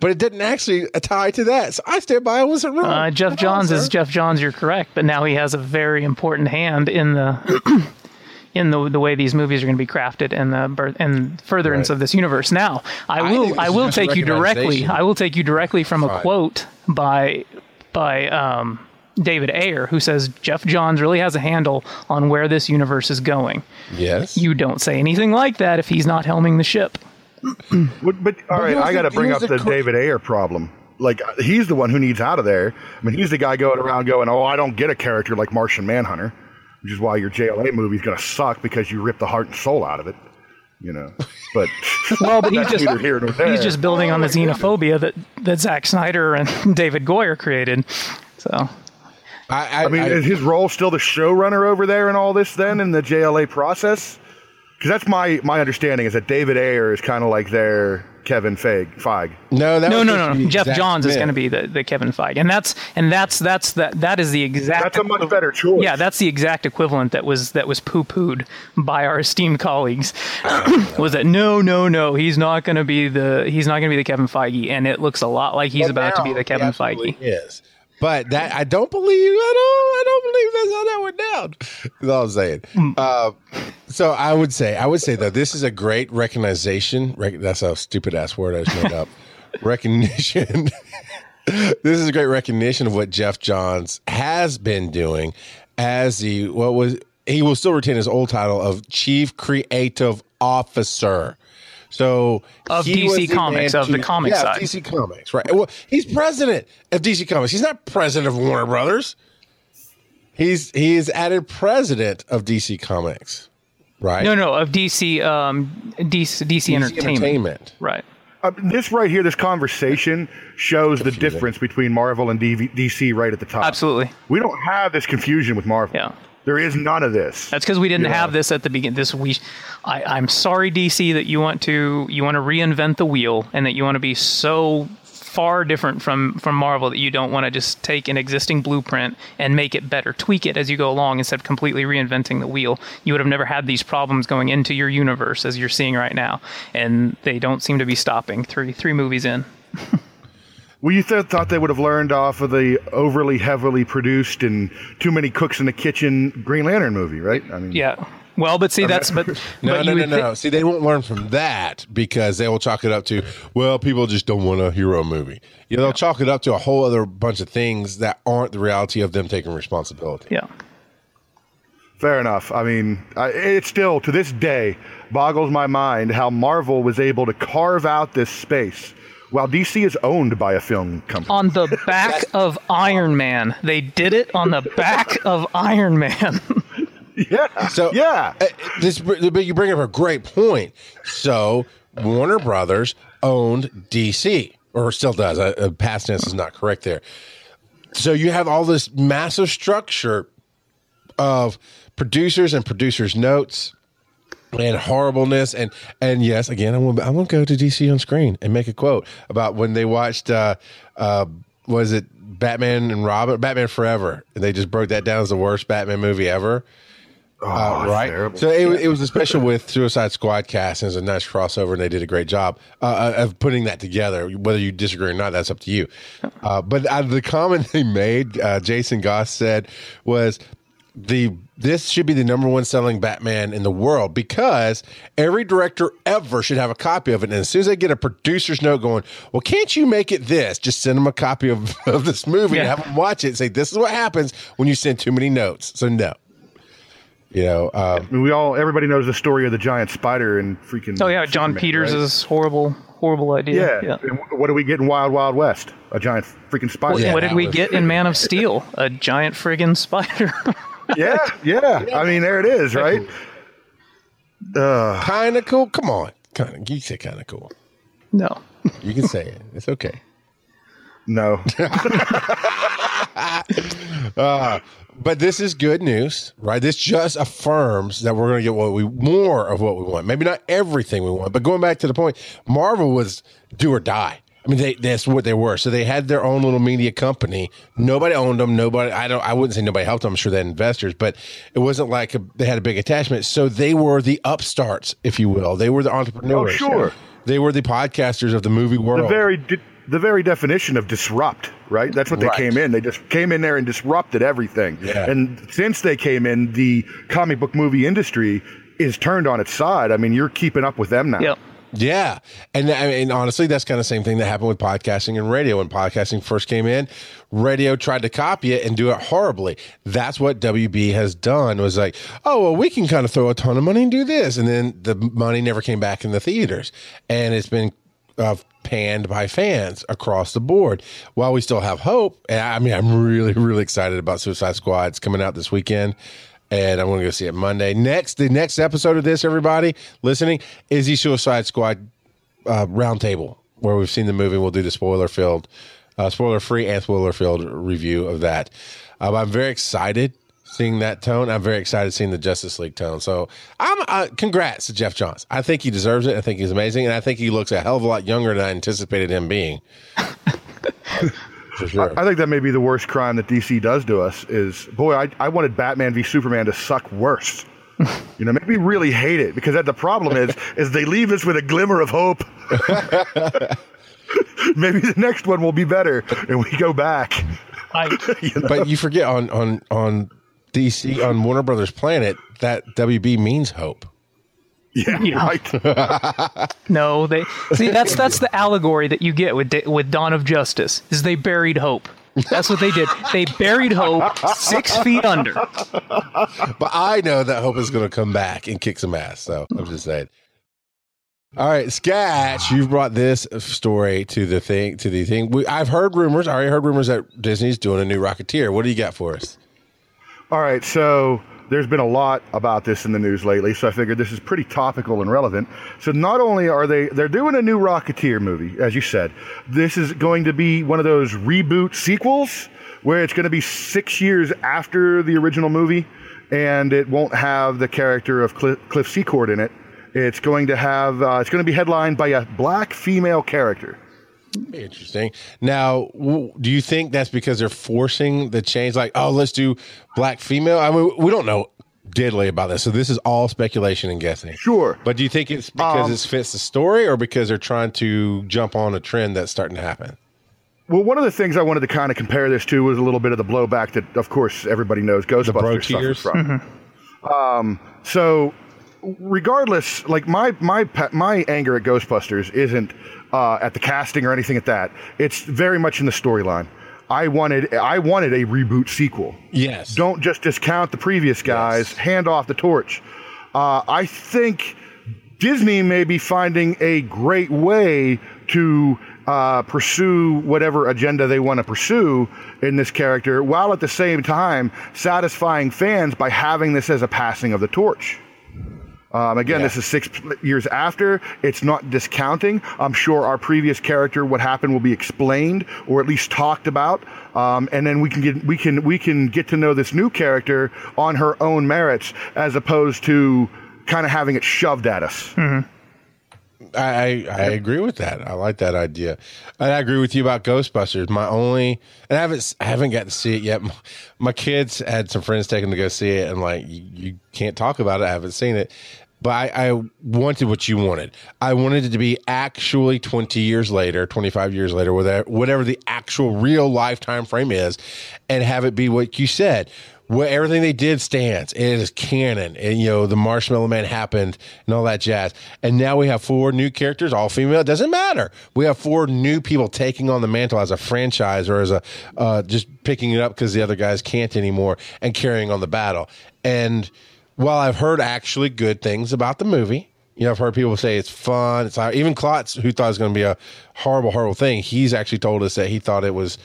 but it didn't actually tie to that. So I stand by. I wasn't wrong. Uh, Geoff Johns is. Geoff Johns. You're correct, but now he has a very important hand in the in the the way these movies are going to be crafted and the birth and furtherance Right. of this universe. Now, I I will think I, will take you directly. I will take you directly from a Fine. quote by by um, David Ayer, who says Geoff Johns really has a handle on where this universe is going. Yes. You don't say anything like that if he's not helming the ship. But, but all right, here's I got to bring up the the cr- David Ayer problem. Like he's the one who needs out of there. I mean, he's the guy going around going, "Oh, I don't get a character like Martian Manhunter," which is why your JLA movie's going to suck because you rip the heart and soul out of it. You know, but Well, but he's just here he's just building on the oh, xenophobia that that Zack Snyder and David Goyer created. So I, I, I mean, is his role still the showrunner over there and all this then in the JLA process? Because that's my my understanding is that David Ayer is kind of like their Kevin Feige. Feige. no, that no, was no, no, no. Geoff Zack Johns is going to be the, the Kevin Feige, and that's and that's that's that that is the exact. That's a much better choice. Yeah, that's the exact equivalent that was that was poo pooed by our esteemed colleagues. was that no, no, no? He's not going to be the he's not going to be the Kevin Feige, and it looks a lot like he's But about to be the Kevin absolutely Feige. Is. But that I don't believe I don't I don't believe that's how that went down. That's all I'm saying. Uh, so I would say I would say that this is a great recognition. Rec- that's a stupid ass word I just made up. recognition. this is a great recognition of what Geoff Johns has been doing as the what was he will still retain his old title of chief creative officer. So Of he DC the Comics, man of the to- comic yeah, side. DC Comics, right? Well, he's president of DC Comics. He's not president of Warner Brothers. He's he is added president of DC Comics, right? No, no, of DC, um, DC, DC, DC Entertainment. Entertainment. Right. Uh, this right here, this conversation shows the difference between Marvel and DV- DC right at the top. Absolutely. We don't have this confusion with Marvel. Yeah. There is none of this. That's because we didn't Yeah. have this at the beginning. This we, I, I'm sorry, DC, that you want to you want to reinvent the wheel and that you want to be so far different from from Marvel that you don't want to just take an existing blueprint and make it better, tweak it as you go along instead of completely reinventing the wheel. You would have never had these problems going into your universe as you're seeing right now, and they don't seem to be stopping. Three three movies in. Well, you th- thought they would have learned off of the overly heavily produced and too many cooks in the kitchen Green Lantern movie, right? I mean, Yeah. Well, but see, that's but No, but no, you no, would thi- no. See, they won't learn from that because they will chalk it up to, well, people just don't want a hero movie. You know, they'll chalk it up to a whole other bunch of things that aren't the reality of them taking responsibility. Yeah. Fair enough. I mean, I, it still to this day boggles my mind how Marvel was able to carve out this space while DC is owned by a film company. on the back of Iron Man. They did it on the back of Iron Man. yeah. So yeah. uh, this, but you bring up a great point. So Warner Brothers owned DC, or still does. Uh, uh, past tense is not correct there. So you have all this massive structure of producers and producers' notes and horribleness and and yes, again, I want I want to go to DC on screen and make a quote about when they watched uh uh was it Batman and Robin Batman Forever and they just broke that down as the worst Batman movie ever. Oh, Uh, right. terrible. So it, it was a special with Suicide Squad cast, and it was a nice crossover, and they did a great job uh, uh, of putting that together. Whether you disagree or not, that's up to you. Uh, but uh, the comment they made, uh, Jason Goss said, was the this should be the number one selling Batman in the world because every director ever should have a copy of it. And as soon as they get a producer's note going, well, can't you make it this? Just send them a copy of, of this movie and have them watch it and say, this is what happens when you send too many notes. So no. You know, um, I mean, we all everybody knows the story of the giant spider and freaking. Oh yeah, John Superman, Peters' right? horrible, horrible idea. Yeah. And what do we get in Wild Wild West? A giant freaking spider. What, Yeah, what did we was- get in Man of Steel? A giant friggin' spider. yeah, yeah. I mean, there it is, right? Uh, kind of cool. Come on. Kind of, you say kind of cool. no. You can say it. It's okay. No. But this is good news, right? This just affirms that we're going to get what we more of what we want. Maybe not everything we want, but going back to the point, Marvel was do or die. I mean, they, that's what they were. So they had their own little media company. Nobody owned them. Nobody. I don't. I wouldn't say nobody helped them. I'm sure they had investors, but it wasn't like a, they had a big attachment. So they were the upstarts, if you will. They were the entrepreneurs. Oh, sure. They were the podcasters of the movie world. the very di- the very definition of disrupt, right? That's what they Right. came in. They just came in there and disrupted everything. Yeah. And since they came in, the comic book movie industry is turned on its side. I mean, you're keeping up with them now. Yep. Yeah, and I mean honestly, that's kind of the same thing that happened with podcasting and radio. When podcasting first came in, radio tried to copy it and do it horribly. That's what WB has done. Was like, oh well, we can kind of throw a ton of money and do this, and then the money never came back in the theaters, and it's been uh, panned by fans across the board. While we still have hope, and I mean, I'm really really excited about Suicide Squad. It's coming out this weekend and I'm going to go see it Monday. Next, the next episode of this, everybody listening, is the Suicide Squad uh, roundtable where we've seen the movie. We'll do the spoiler filled, uh, spoiler free and spoiler filled review of that. Um, I'm very excited seeing that tone. I'm very excited seeing the Justice League tone. So I'm uh, congrats to Geoff Johns. I think he deserves it. I think he's amazing, and I think he looks a hell of a lot younger than I anticipated him being. For sure. I think that may be the worst crime that DC does to us is, boy, I, I wanted Batman v Superman to suck worse. You know, make me really hate it because that the problem is, is they leave us with a glimmer of hope. Maybe the next one will be better, and we go back. I, but you forget on on on DC on Warner Brothers Planet that WB means hope. Yeah, Yeah. right. no, they see that's that's the allegory that you get with with Dawn of Justice. Is they buried hope. That's what they did. They buried hope six feet under. But I know that hope is going to come back and kick some ass. So I'm just saying. All right, Sketch, you've brought this story to the thing. To the thing, we, I've heard rumors. I already heard rumors that Disney's doing a new Rocketeer. What do you got for us? All right, so there's been a lot about this in the news lately, so I figured this is pretty topical and relevant. So not only are they they're doing a new Rocketeer movie, as you said, this is going to be one of those reboot sequels where it's going to be 6 years after the original movie and it won't have the character of Cliff, Cliff Secord in it. It's going to have uh, it's going to be headlined by a black female character. Interesting. Now, w- do you think that's because they're forcing the change? Like, oh, let's do black female. I mean, we don't know diddly about this, so this is all speculation and guessing. Sure. But do you think it's because Um, it fits the story, or because they're trying to jump on a trend that's starting to happen? Well, one of the things I wanted to kind of compare this to was a little bit of the blowback that, of course, everybody knows Ghostbusters suffers from. Um, so, regardless, like my my my anger at Ghostbusters isn't uh, at the casting or anything at that. It's very much in the storyline. I wanted I wanted a reboot sequel. Yes. Don't just discount the previous guys. Hand off the torch. Uh, I think Disney may be finding a great way to uh, pursue whatever agenda they want to pursue in this character, while at the same time satisfying fans by having this as a passing of the torch. Um, again, Yeah. this is six years after. It's not discounting. I'm sure our previous character, what happened, will be explained or at least talked about, um, and then we can get we can we can get to know this new character on her own merits, as opposed to kind of having it shoved at us. I, I I agree with that. I like that idea. And I agree with you about Ghostbusters. My only and I haven't I haven't got to see it yet. My, my kids had some friends taking to go see it, and like you, you can't talk about it. I haven't seen it, but I, I wanted what you wanted. I wanted it to be actually twenty years later, twenty five years later, whatever whatever the actual real lifetime frame is, and have it be what you said what everything they did stands. It is canon, and you know the Marshmallow Man happened and all that jazz. And now we have four new characters, all female. It doesn't matter. We have four new people taking on the mantle as a franchise or as a uh, just picking it up because the other guys can't anymore and carrying on the battle. And while I've heard actually good things about the movie. You know, I've heard people say it's fun. It's even Klotz, who thought it was going to be a horrible, horrible thing. He's actually told us that he thought it was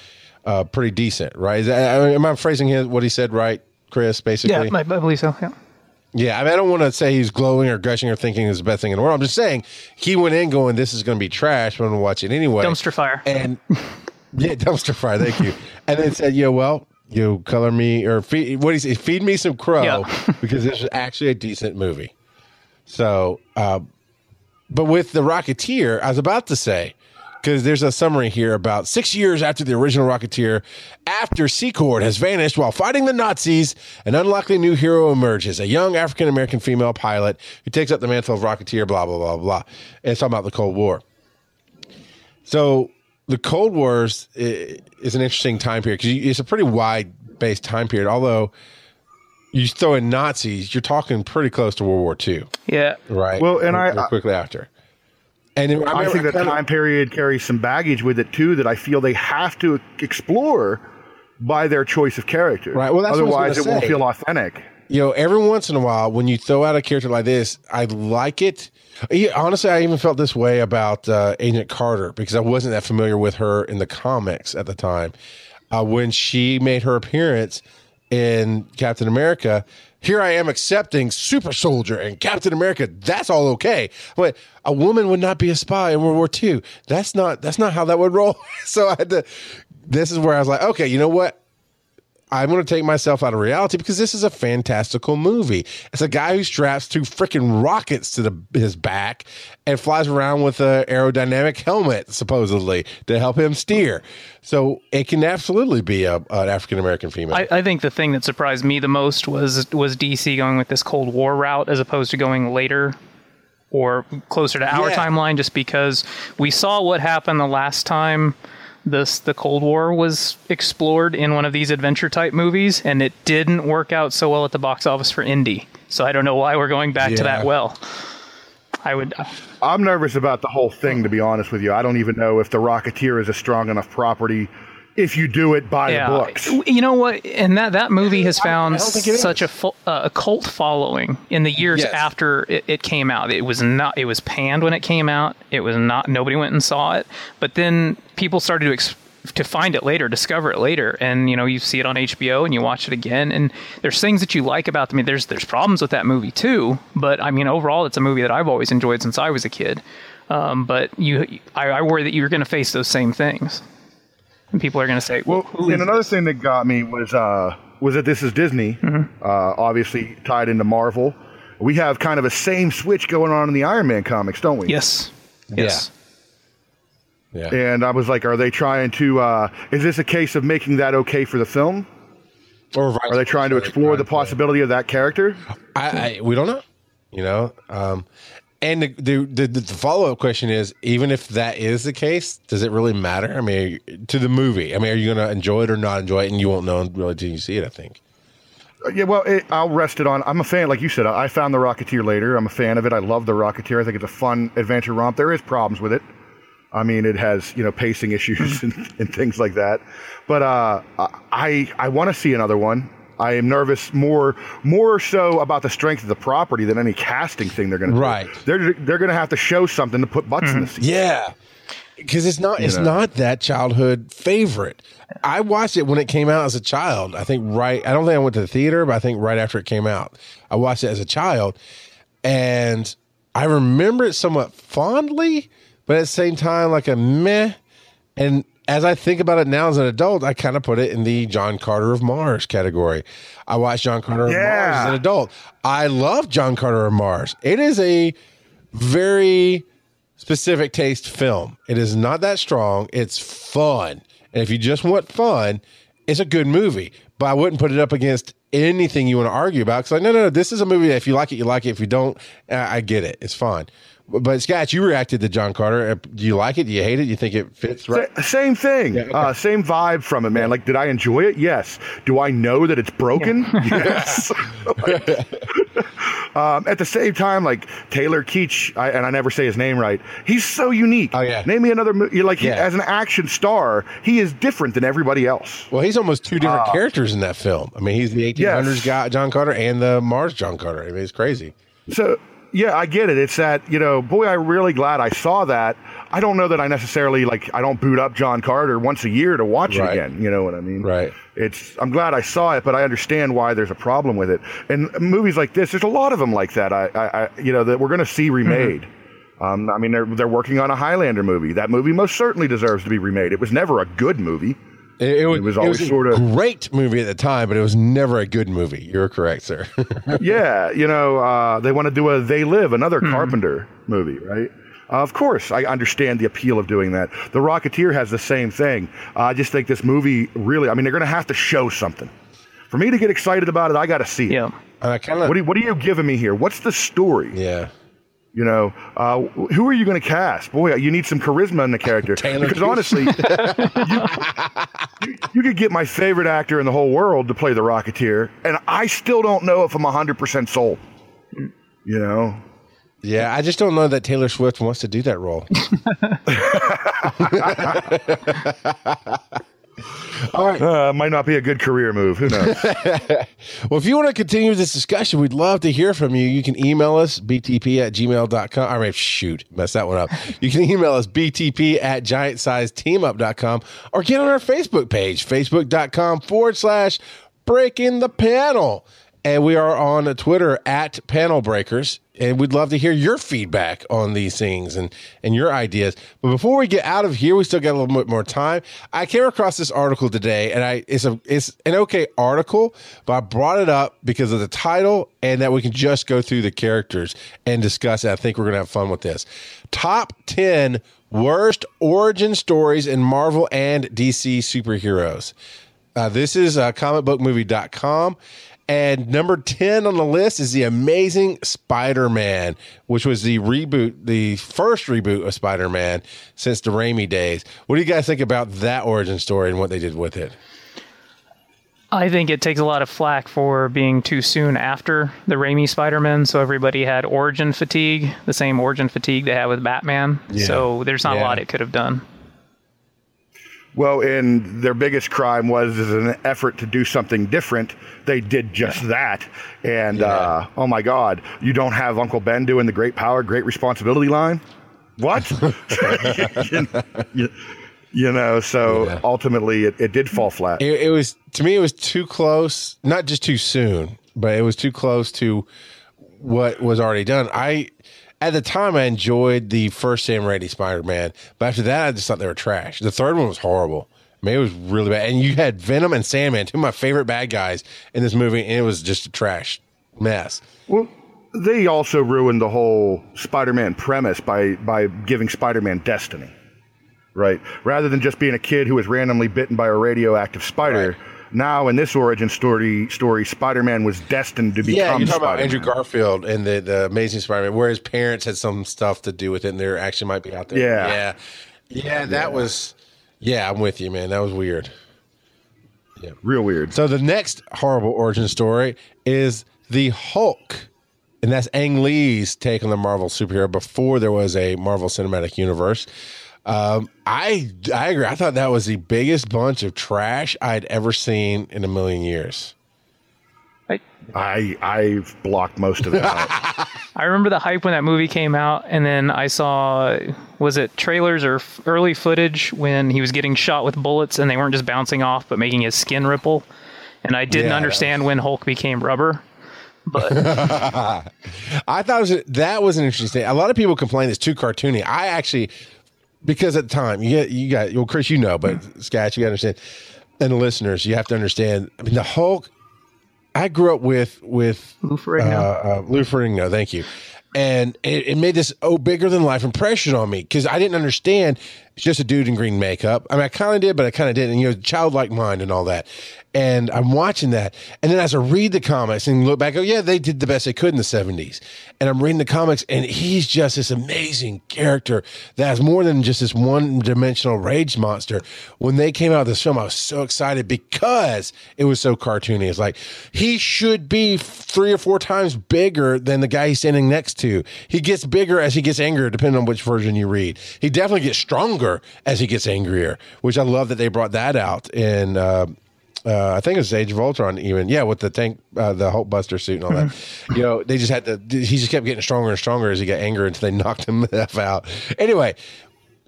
uh, pretty decent, right? Is that, I mean, am I phrasing his, what he said right, Chris? Basically, Yeah, I, I believe so. Yeah. yeah. I mean, I don't want to say he's glowing or gushing or thinking it's the best thing in the world. I'm just saying he went in going, "This is going to be trash," but I'm going to watch it anyway. Dumpster fire. and yeah, dumpster fire. Thank you. And then said, "Yeah, well, you color me or feed what do you say? Feed me some crow Yeah. because this is actually a decent movie." So, uh, but with the Rocketeer, I was about to say because there's a summary here about six years after the original Rocketeer, after Secord has vanished while fighting the Nazis, an unlikely new hero emerges, a young African American female pilot who takes up the mantle of Rocketeer, blah, blah, blah, blah. And it's talking about the Cold War. So the Cold Wars is an interesting time period because it's a pretty wide based time period, although you throw in Nazis, you're talking pretty close to World War II, Yeah. right? Well, and I- Real quickly after. And I, I remember- think that kinda- time period carries some baggage with it too that I feel they have to explore by their choice of character. Right, well, that's what I was otherwise it gonna won't feel authentic. You know, every once in a while, when you throw out a character like this, I like it. Honestly, I even felt this way about uh, Agent Carter because I wasn't that familiar with her in the comics at the time. Uh, when she made her appearance in Captain America, here I am accepting Super Soldier and Captain America. That's all okay, but a woman would not be a spy in World War II. That's not. That's not how that would roll. so I had to. This is where I was like, okay, you know what? I'm going to take myself out of reality because this is a fantastical movie. It's a guy who straps two freaking rockets to the, his back and flies around with a aerodynamic helmet, supposedly, to help him steer. So it can absolutely be a, an African American female. I, I think the thing that surprised me the most was was DC going with this Cold War route as opposed to going later or closer to our Yeah. timeline, just because we saw what happened the last time this the Cold War was explored in one of these adventure type movies, and it didn't work out so well at the box office for Indy. So I don't know why we're going back to that well. I would. I'm nervous about the whole thing, to be honest with you. I don't even know if the Rocketeer is a strong enough property if you do it by yeah, the books. you know what? And that that movie has found I don't think it such a is. fu- uh, a cult following in the years Yes. after it, it came out. It was not. It was panned when it came out. It was not. Nobody went and saw it. But then people started to. Ex- to find it later, discover it later, and you know you see it on HBO and you watch it again, and there's things that you like about the. I mean, there's there's problems with that movie too, but I mean overall it's a movie that I've always enjoyed since I was a kid. Um, but you, I, I worry that you're going to face those same things, and people are going to say, Well, "Who is and another thing that got me was uh, was that this is Disney, uh, obviously tied into Marvel. We have kind of a same switch going on in the Iron Man comics, don't we? Yes. Yes. Yeah. And I was like, are they trying to? Uh, is this a case of making that okay for the film? Or vice Are they trying to versa, explore the trying to- possibility of that character? I, I we don't know. You know, um, and the the, the, the follow up question is: even if that is the case, does it really matter? I mean, to the movie, I mean, are you going to enjoy it or not enjoy it? And you won't know really until you see it. I think. Uh, Yeah, well, it, I'll rest it on. I'm a fan, like you said. I found the Rocketeer later. I'm a fan of it. I love the Rocketeer. I think it's a fun adventure romp. There is problems with it. I mean, it has you know pacing issues and, and things like that. But uh, I I want to see another one. I am nervous more more so about the strength of the property than any casting thing they're going to Right. do. They're they're going to have to show something to put butts in the mm-hmm. seat. Yeah, because it's not it's know. not that childhood favorite. I watched it when it came out as a child. I think right. I don't think I went to the theater, but I think right after it came out, I watched it as a child, and I remember it somewhat fondly, but at the same time, like a meh. And as I think about it now as an adult, I kind of put it in the John Carter of Mars category. I watched John Carter of Mars as an adult. I love John Carter of Mars. It is a very specific taste film. It is not that strong. It's fun. And if you just want fun, it's a good movie. But I wouldn't put it up against anything you want to argue about. Because like, no, no, no, this is a movie that if you like it, you like it. If you don't, I I get it. It's fine. But, but Scott, you reacted to John Carter. Uh, Do you like it? Do you hate it? Do you think it fits right? Sa- Same thing. okay. uh, same vibe from it, man. Like, did I enjoy it? Yes. Do I know that it's broken? Yes. um, at the same time, like Taylor Keach, I, and I never say his name right. He's so unique. Oh, yeah. Name me another. Mo- you're like he- Yeah. as an action star, he is different than everybody else. Well, he's almost two different characters in that film. I mean, he's the 1800s Uh, Yes. guy, John Carter, and the Mars John Carter. I mean, it's crazy. So yeah, I get it. It's that you know, boy, I'm really glad I saw that. I don't know that I necessarily like. I don't boot up John Carter once a year to watch Right. it again. You know what I mean? Right. It's. I'm glad I saw it, but I understand why there's a problem with it. And movies like this, there's a lot of them like that. I, I, I you know, that we're going to see remade. Um, I mean, they're they're working on a Highlander movie. That movie most certainly deserves to be remade. It was never a good movie. It, it was, It was it always was a sort of- great movie at the time, but it was never a good movie. You're correct, sir. yeah, you know, uh, they want to do a They Live, another Carpenter movie, right? Uh, of course, I understand the appeal of doing that. The Rocketeer has the same thing. Uh, I just think this movie really, I mean, they're going to have to show something. For me to get excited about it, I got to see it. Yeah. and I kind of What, what are you giving me here? What's the story? yeah. You know, uh, who are you going to cast? Boy, you need some charisma in the character. Taylor because Kitsch. honestly, you, you, you could get my favorite actor in the whole world to play the Rocketeer, and I still don't know if I'm 100% sold. You know? Yeah, I just don't know that Taylor Swift wants to do that role. All right. Uh, might not be a good career move. Who knows? Well, if you want to continue this discussion, we'd love to hear from you. You can email us, btp at gmail.com. I mean, shoot, mess that one up. You can email us, btp at giantsizeteamup.com, or get on our Facebook page, facebook.com forward slash breaking the panel. And we are on Twitter at Panel Breakers. And we'd love to hear your feedback on these things and, and your ideas. But before we get out of here, we still got a little bit more time. I came across this article today, and I it's a it's an okay article, but I brought it up because of the title and that we can just go through the characters and discuss it. I think we're gonna have fun with this. Top ten worst origin stories in Marvel and DC superheroes. Uh, this is uh, comicbookmovie.com. And number 10 on the list is The Amazing Spider Man, which was the reboot, the first reboot of Spider Man since the Raimi days. What do you guys think about that origin story and what they did with it? I think it takes a lot of flack for being too soon after the Raimi Spider-Man, so everybody had origin fatigue, the same origin fatigue they had with Batman. Yeah. So there's not Yeah. a lot it could have done. Well, and their biggest crime was as an effort to do something different. They did just that. And uh, oh my God, you don't have Uncle Ben doing the great power, great responsibility line? What? you, you- you know, so Yeah. ultimately it, it did fall flat. it, it was to me it was too close not just too soon but it was too close to what was already done i at the time i enjoyed the first sam raimi spider-man but after that i just thought they were trash the third one was horrible i mean, it was really bad. And you had Venom and Sandman, two of my favorite bad guys in this movie, and it was just a trash mess. Well, they also ruined the whole Spider-Man premise by by giving Spider-Man destiny, right? Rather than just being a kid who was randomly bitten by a radioactive spider. Right. Now, in this origin story, story Spider-Man was destined to become. Yeah, you're talking about Spider-Man. Andrew Garfield and the, the Amazing Spider-Man, where his parents had some stuff to do with it, and there actually might be out there. Yeah. yeah, yeah. That was. Yeah, I'm with you, man. That was weird. Yeah, real weird. So the next horrible origin story is the Hulk. And that's Ang Lee's take on the Marvel superhero before there was a Marvel Cinematic Universe. Um, I I agree. I thought that was the biggest bunch of trash I'd ever seen in a million years. I, I I've blocked most of it out. I remember the hype when that movie came out, and then I saw was it trailers or f- early footage when he was getting shot with bullets and they weren't just bouncing off but making his skin ripple, and I didn't Yeah. understand when Hulk became rubber. But I thought it was, that was an interesting thing. A lot of people complain it's too cartoony. I actually, because at the time you get you got well, Chris, you know, but Scott, you got to understand, and the listeners, you have to understand. I mean, the Hulk. I grew up with with Lou Ferrigno. uh, uh, Lou Ferrigno, thank you. And it, it made this oh bigger than life impression on me because I didn't understand it's just a dude in green makeup. I mean, I kind of did, but I kind of didn't. And, you know, childlike mind and all that. And I'm watching that, and then as I read the comics and look back, oh yeah, they did the best they could in the '70s. And I'm reading the comics, and he's just this amazing character that has more than just this one-dimensional rage monster. When they came out of this film, I was so excited because it was so cartoony. It's like he should be three or four times bigger than the guy he's standing next to. He gets bigger as he gets angrier, depending on which version you read. He definitely gets stronger as he gets angrier, which I love that they brought that out in. Uh, uh, I think it was Age of Ultron, even yeah, with the tank, uh, the Hulk Buster suit and all that. You know, they just had to. He just kept getting stronger and stronger as he got angrier until they knocked him out. Anyway,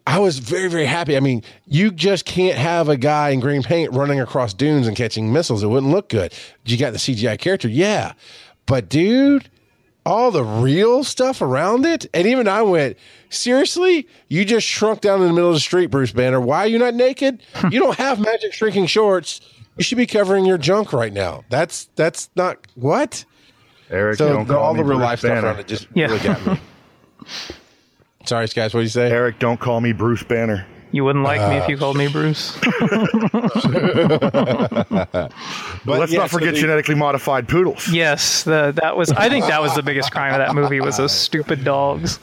I was very, very happy. I mean, you just can't have a guy in green paint running across dunes and catching missiles. It wouldn't look good. You got the CGI character, yeah, but dude, all the real stuff around it, and even I went, seriously, you just shrunk down in the middle of the street, Bruce Banner. Why are you not naked? Hmm. you don't have magic shrinking shorts. You should be covering your junk right now. That's that's not what. Eric, So don't the, call all me the real Bruce life stuff Banner. around it just Yeah. really got me. Sorry, guys. What do you say? Eric, don't call me Bruce Banner. You wouldn't like me if uh, you called me Bruce. But Let's yeah, not so forget the- genetically modified poodles. yes, the, that was. I think that was the biggest crime of that movie was those stupid dogs.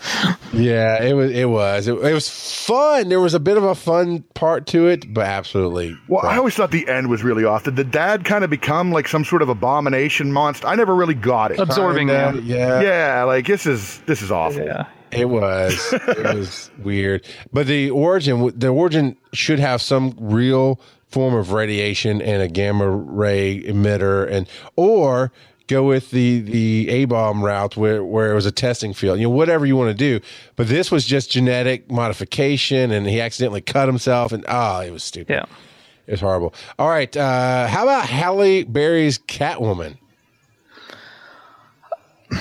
Yeah, it was. It was. It, it was fun. There was a bit of a fun part to it, but absolutely. Well, I always thought the end was really off. Did the dad kind of become like some sort of abomination monster? I never really got it. Absorbing Kinda, them. Yeah, Yeah, like this is this is awful. Yeah. It was. it was weird. But the origin, the origin should have some real form of radiation and a gamma ray emitter, and or go with the the A bomb route where where it was a testing field. You know, whatever you want to do. But this was just genetic modification, and he accidentally cut himself, and ah, it was stupid. Yeah. It was horrible. All right. Uh, how about Halle Berry's Catwoman?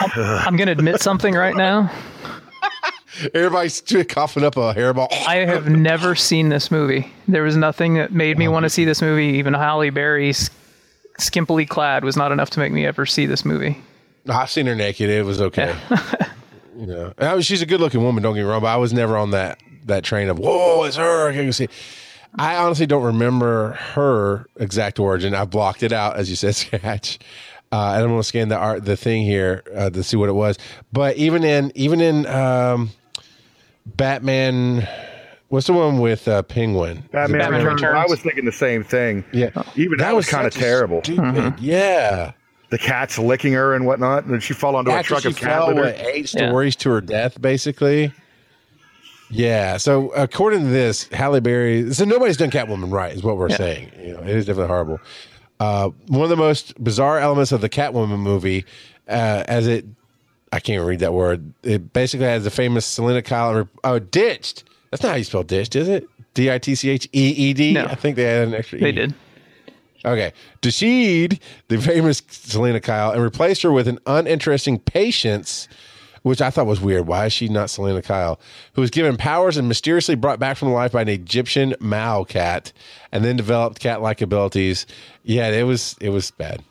I'm going to admit something right now. Everybody's coughing up a hairball. I have never seen this movie. There was nothing that made me oh, want to see this movie. Even Halle Berry, skimpily clad, was not enough to make me ever see this movie. I've seen her naked. It was okay. you know, I she's a good looking woman. Don't get me wrong, but I was never on that that train of whoa, it's her. I can see. I honestly don't remember her exact origin. I blocked it out, as you said, Scratch. Uh, I don't want to scan the art, the thing here uh, to see what it was. But even in even in um, Batman, what's the one with uh, Penguin? Batman, Batman Returns. Returns? I was thinking the same thing. Yeah, Even that, was, kind of such a terrible. Yeah. The cat's licking her and whatnot, and then she fall onto a truck she of cat fell, litter. what, eight Yeah. stories to her death, basically. Yeah. So according to this, Halle Berry. So nobody's done Catwoman right, is what we're saying. You know, it is definitely horrible. Uh, one of the most bizarre elements of the Catwoman movie, uh, as it, I can't even read that word. It basically has the famous Selina Kyle. Oh, ditched. That's not how you spell ditched, is it? D i t c h e e d. No. I think they had an extra. They E. did. Okay. Dashid, the famous Selina Kyle, and replaced her with an uninteresting patience which I thought was weird. Why is she not Selina Kyle? Who was given powers and mysteriously brought back from life by an Egyptian Mau cat, and then developed cat-like abilities. Yeah, it was it was bad.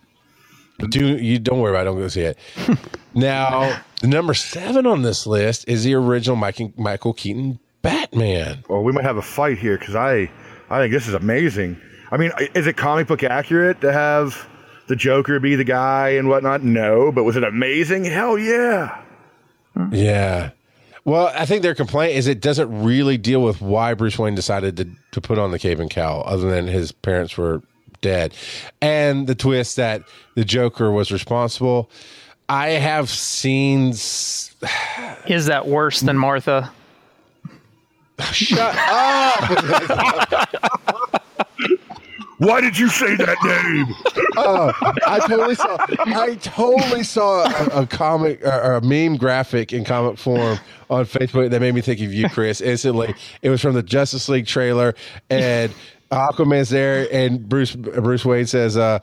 Do you don't worry about it. Don't go see it. now, the number seven on this list is the original Michael, Michael Keaton Batman. Well, we might have a fight here because I, I think this is amazing. I mean, is it comic book accurate to have the Joker be the guy and whatnot? No, but was it amazing? Hell yeah. Yeah. Well, I think their complaint is it doesn't really deal with why Bruce Wayne decided to, to put on the cape and cowl, other than his parents were dead. And the twist that the Joker was responsible. I have seen. Is that worse than Martha? Shut up! Why did you say that name? uh, I totally saw. I totally saw a, a comic or a meme graphic in comic form on Facebook that made me think of you, Chris. Instantly, it was from the Justice League trailer, and Aquaman's there, and Bruce Bruce Wayne says, uh,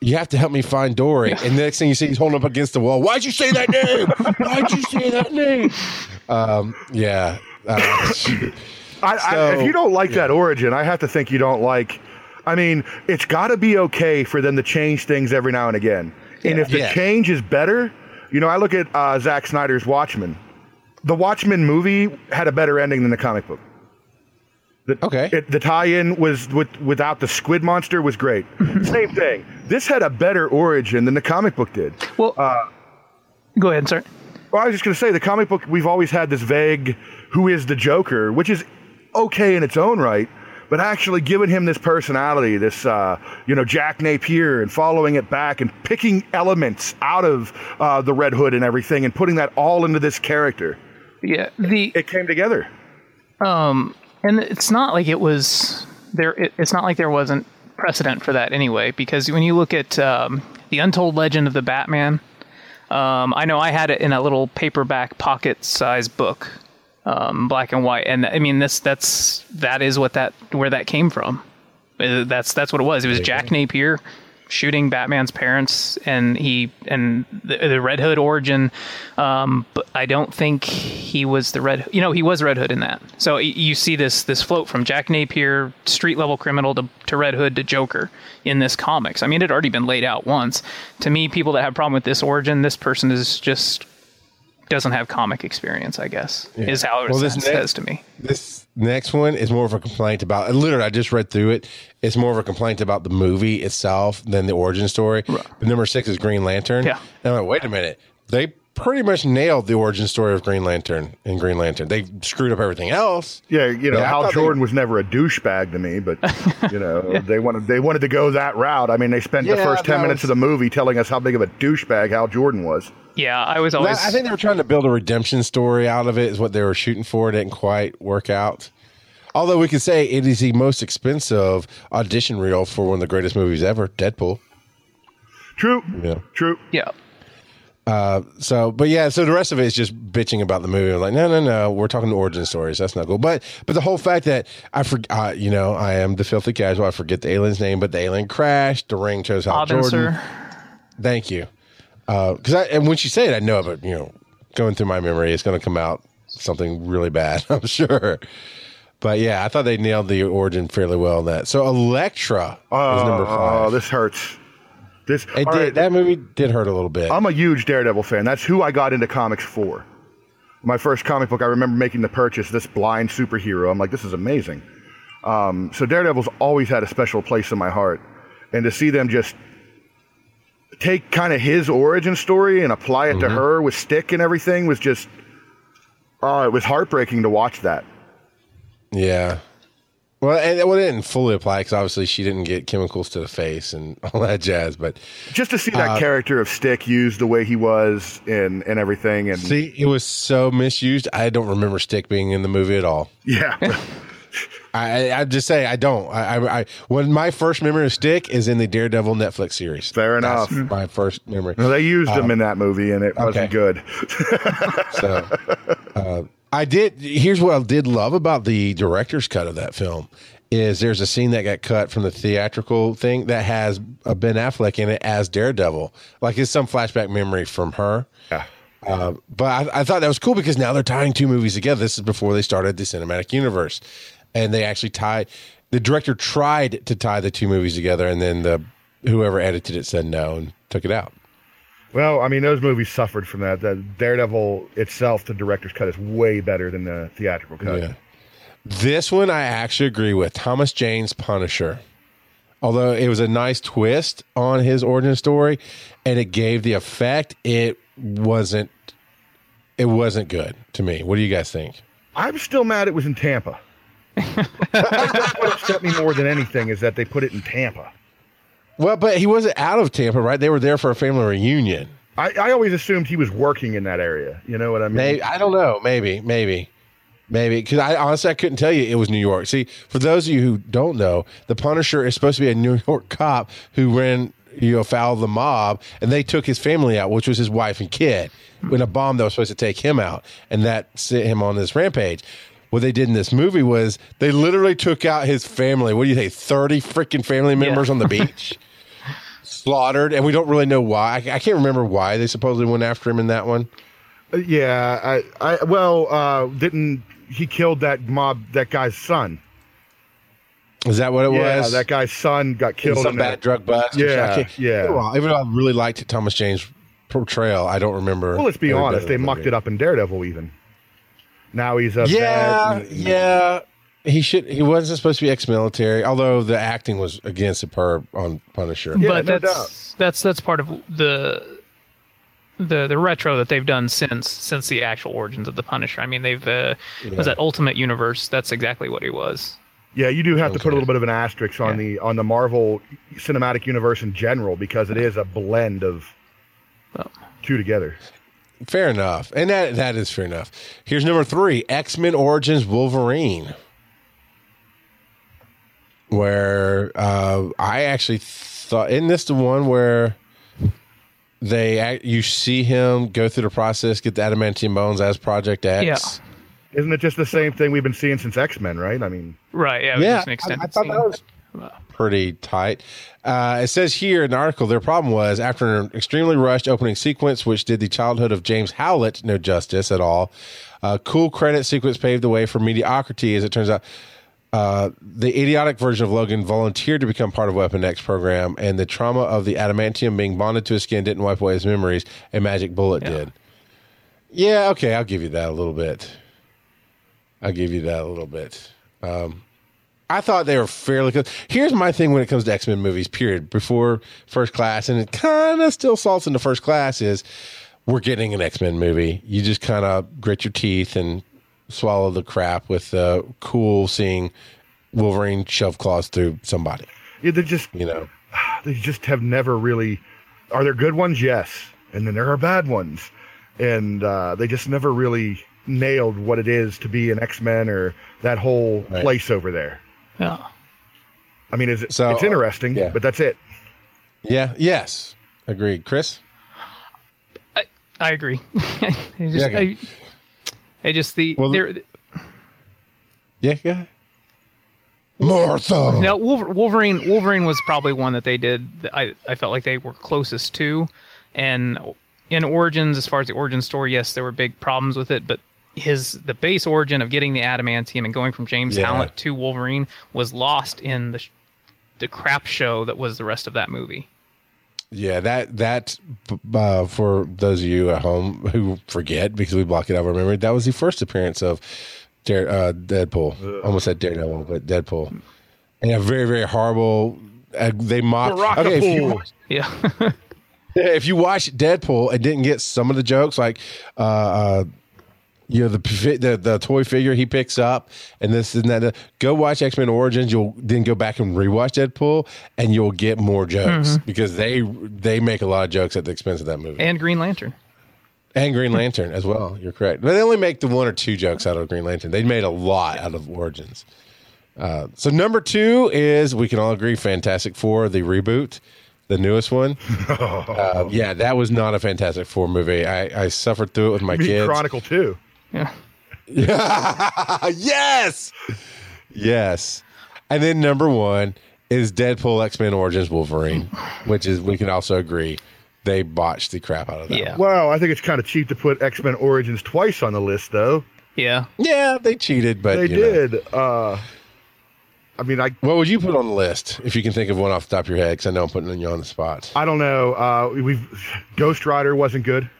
"You have to help me find Dory." And the next thing you see, he's holding up against the wall. Why'd you say that name? Why'd you say that name? Um, yeah. Uh, I, I, if you don't like yeah. that origin, I have to think you don't like I mean, it's got to be okay for them to change things every now and again. And if the yeah. change is better, you know, I look at uh, Zack Snyder's Watchmen. The Watchmen movie had a better ending than the comic book. The, okay. It, the tie-in was with without the squid monster was great. Same thing. This had a better origin than the comic book did. Well, uh, go ahead, sir. Well, I was just going to say the comic book. We've always had this vague "Who is the Joker," which is okay in its own right but actually giving him this personality, this uh, you know Jack Napier, and following it back and picking elements out of uh, the Red Hood and everything, and putting that all into this character. Yeah, the it came together. Um, and it's not like it was there. It, it's not like there wasn't precedent for that anyway, because when you look at um, the Untold Legend of the Batman. Um, I know I had it in a little paperback pocket-sized book um, black and white. And I mean, this that's that is what that where that came from. Uh, that's that's what it was. It was Jack Napier shooting Batman's parents, and he and the, the Red Hood origin. Um, but I don't think he was the Red. You know, he was Red Hood in that. So you see this this float from Jack Napier, street level criminal, to, to Red Hood to Joker in this comics. I mean, it had already been laid out once. To me, people that have problem with this origin, this person is just doesn't have comic experience, I guess, yeah. is how it well, this says to me. This next one is more of a complaint about, literally, I just read through it. It's more of a complaint about the movie itself than the origin story. Right. But number six is Green Lantern. Yeah. And I'm like, wait a minute. They pretty much nailed the origin story of Green Lantern in Green Lantern. They screwed up everything else. Yeah, you know, yeah, Hal Jordan they, was never a douchebag to me, but you know, yeah. they wanted they wanted to go that route. I mean, they spent yeah, the first ten minutes was, of the movie telling us how big of a douchebag Hal Jordan was. Yeah, I was always. I think they were trying to build a redemption story out of it. Is what they were shooting for. It didn't quite work out. Although we could say it is the most expensive audition reel for one of the greatest movies ever, Deadpool. True. Yeah. True. Yeah. Uh, so, but yeah, so the rest of it is just bitching about the movie. I'm like, no, no, no, we're talking origin stories. That's not cool. But, but the whole fact that I forget, uh, you know, I am the filthy casual. I forget the alien's name, but the alien crashed. The ring chose Hal Jordan. Thank you because uh, I and when she said it, I know, but you know, going through my memory, it's going to come out something really bad. I'm sure. But yeah, I thought they nailed the origin fairly well in that. So Elektra oh, is number five. Oh, this hurts. This it did, right. that movie did hurt a little bit. I'm a huge Daredevil fan. That's who I got into comics for. My first comic book, I remember making the purchase. This blind superhero. I'm like, this is amazing. Um, so Daredevil's always had a special place in my heart, and to see them just take kind of his origin story and apply it mm-hmm. to her with stick and everything was just oh it was heartbreaking to watch that. Yeah. Well and it didn't fully apply because obviously she didn't get chemicals to the face and all that jazz but just to see that uh, character of stick used the way he was and and everything and see it was so misused i don't remember stick being in the movie at all. Yeah I, I just say I don't. I, I, I, when my first memory of Stick is in the Daredevil Netflix series. Fair enough. That's my first memory. Well, they used um, him in that movie, and it wasn't good. so, uh, I did. Here's what I did love about the director's cut of that film is there's a scene that got cut from the theatrical thing that has a Ben Affleck in it as Daredevil. Like it's some flashback memory from her. Yeah. Uh, but I, I thought that was cool because now they're tying two movies together. This is before they started the cinematic universe, and they actually tied. The director tried to tie the two movies together, and then the whoever edited it said no and took it out. Well, I mean, those movies suffered from that. The Daredevil itself, the director's cut, is way better than the theatrical cut. Yeah. This one I actually agree with. Thomas Jane's Punisher. Although it was a nice twist on his origin story and it gave the effect, it wasn't it wasn't good to me. What do you guys think? I'm still mad it was in Tampa. That's what upset me more than anything is that they put it in Tampa. Well, but he wasn't out of Tampa, right? They were there for a family reunion. I, I always assumed he was working in that area. You know what I mean? Maybe I don't know. Maybe, maybe, maybe. Because I honestly I couldn't tell you it was New York. See, for those of you who don't know, the Punisher is supposed to be a New York cop who ran you know foul of the mob, and they took his family out, which was his wife and kid, in a bomb that was supposed to take him out, and that sent him on this rampage. What they did in this movie was they literally took out his family. What do you think? Thirty freaking family members on the beach, slaughtered, and we don't really know why. I, I can't remember why they supposedly went after him in that one. Uh, yeah, I, I well, uh, didn't he killed that mob that guy's son? Is that what it Yeah, was? that guy's son got killed. some in bad that. drug bust. Yeah, yeah. Even though I really liked Thomas Jane's portrayal, I don't remember. Well, let's be honest, they mucked movie. it up in Daredevil. Even now, he's a Yeah, bad, yeah. He should. He wasn't supposed to be ex-military, although the acting was again superb on Punisher. Yeah, but no that's that's that's part of the the the retro that they've done since since the actual origins of the Punisher. I mean, they've uh, was that Ultimate Universe. That's exactly what he was. Yeah, you do have to put a little bit of an asterisk on the on the Marvel Cinematic Universe in general because it is a blend of Well. two together. Fair enough, and that that is fair enough. Here's number three: X Men Origins Wolverine, where uh, I actually thought, isn't this the one where they act, you see him go through the process, get the adamantium bones as Project X? Yeah. Isn't it just the same thing we've been seeing since X Men? Right? I mean, Right. Yeah. It was Yeah, just an I, I thought scene. that was pretty tight. Uh, it says here in the article, their problem was after an extremely rushed opening sequence, which did the childhood of James Howlett no justice at all. A cool credit sequence paved the way for mediocrity, as it turns out. Uh, the idiotic version of Logan volunteered to become part of Weapon X program, and the trauma of the adamantium being bonded to his skin didn't wipe away his memories. A magic bullet did. Yeah, okay, I'll give you that a little bit. I'll give you that a little bit. Um, I thought they were fairly good. Here's my thing when it comes to X Men movies, period. Before First Class, and it kind of still salts into First Class, is we're getting an X Men movie. You just kind of grit your teeth and swallow the crap with uh, cool seeing Wolverine shove claws through somebody. yeah, they just You know, they just have never really. Are there good ones? Yes, and then there are bad ones, and uh, they just never really nailed what it is to be an X Men or that whole Right. place over there. Yeah. I mean, is it, So, it's interesting, yeah. but that's it. yeah, yes, agreed, Chris. I agree. I just, Yeah, okay. I, I just the Well, there. Yeah, yeah. Martha. Now Wolverine Wolverine was probably one that they did. that I I felt like they were closest to, and in Origins, as far as the origin story, yes, there were big problems with it, but his the base origin of getting the adamantium and going from James Yeah. Howlett to Wolverine was lost in the the crap show that was the rest of that movie. Yeah, that that uh, for those of you at home who forget because we block it out of our memory, that was the first appearance of Dare, uh, Deadpool. Almost said Daredevil, but Deadpool, and a very very horrible. Uh, they mocked. Okay, if you, Yeah, if you watch Deadpool and didn't get some of the jokes, like uh, uh, you know the, the the toy figure he picks up and this and that. Go watch X Men Origins. You'll then go back and rewatch Deadpool, and you'll get more jokes because they they make a lot of jokes at the expense of that movie and Green Lantern. and Green Lantern as well. You're correct, but they only make the one or two jokes out of Green Lantern. They made a lot out of Origins. Uh, so number two is we can all agree Fantastic Four, the reboot, the newest one. Uh, yeah, that was not a Fantastic Four movie. I, I suffered through it with my Meat kids. Chronicle too. Yeah. yes, yes. And then number one is Deadpool X Men Origins Wolverine, which is we can also agree they botched the crap out of that. Yeah. Well, I think it's kind of cheap to put X Men Origins twice on the list, though. Yeah. Yeah, they cheated, but They you know. did. Uh, I mean, I What would you put on the list if you can think of one off the top of your head? Because I know I'm putting you on the spot. I don't know. Uh, we've Ghost Rider wasn't good.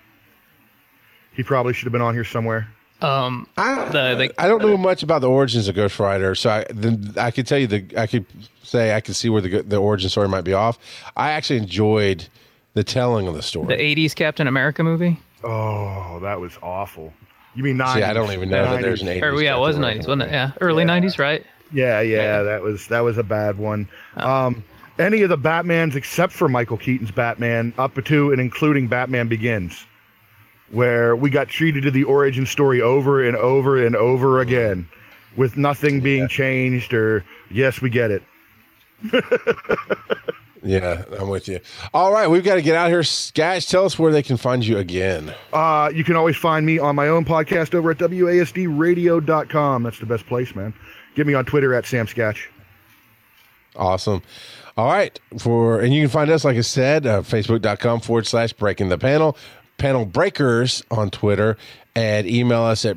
He probably should have been on here somewhere. Um, I, The- the- I don't know much about the origins of Ghost Rider, so I the, I could tell you the I could say I could see where the the origin story might be off. I actually enjoyed the telling of the story. the '80s Captain America movie. Oh, that was awful. You mean 90s? See, I don't even know that there's an 80s. Or yeah, it was Captain '90s, America wasn't it? Yeah, early '90s, right? Yeah, yeah, that was that was a bad one. Um, any of the Batmans except for Michael Keaton's Batman, up to and including Batman Begins, where we got treated to the origin story over and over and over again, with nothing being changed. Or yes, we get it. Yeah, I'm with you. All right, we've got to get out here. Sketch, tell us where they can find you again. Uh, you can always find me on my own podcast over at wasdradio.com. That's the best place, man. Get me on Twitter at Sam Sketch. Awesome. All right. For and you can find us, like I said, uh, facebook.com forward slash breaking the panel, panel breakers on Twitter, and email us at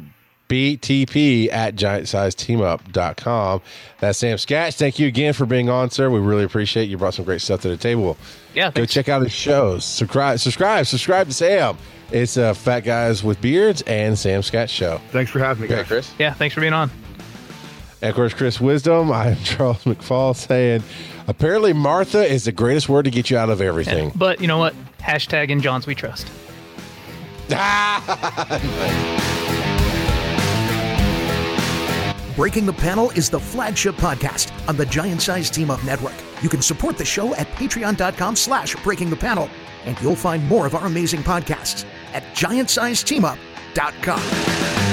btp at giantsizeteamup.com. That's Sam Sketch. Thank you again for being on, sir. We really appreciate you. You brought some great stuff to the table. Yeah, Go thanks. check out his shows. Subscribe, subscribe, subscribe to Sam. It's uh, Fat Guys with Beards and Sam Sketch Show. Thanks for having me, Okay, guys. Chris. Yeah, thanks for being on. And of course, Chris Wisdom. I'm Charles McFall saying, apparently Martha is the greatest word to get you out of everything. But you know what? Hashtag in Johns we trust. Breaking the Panel is the flagship podcast on the Giant Size Team Up Network. You can support the show at patreon.com slash breaking the panel, and you'll find more of our amazing podcasts at giantsizeteamup.com.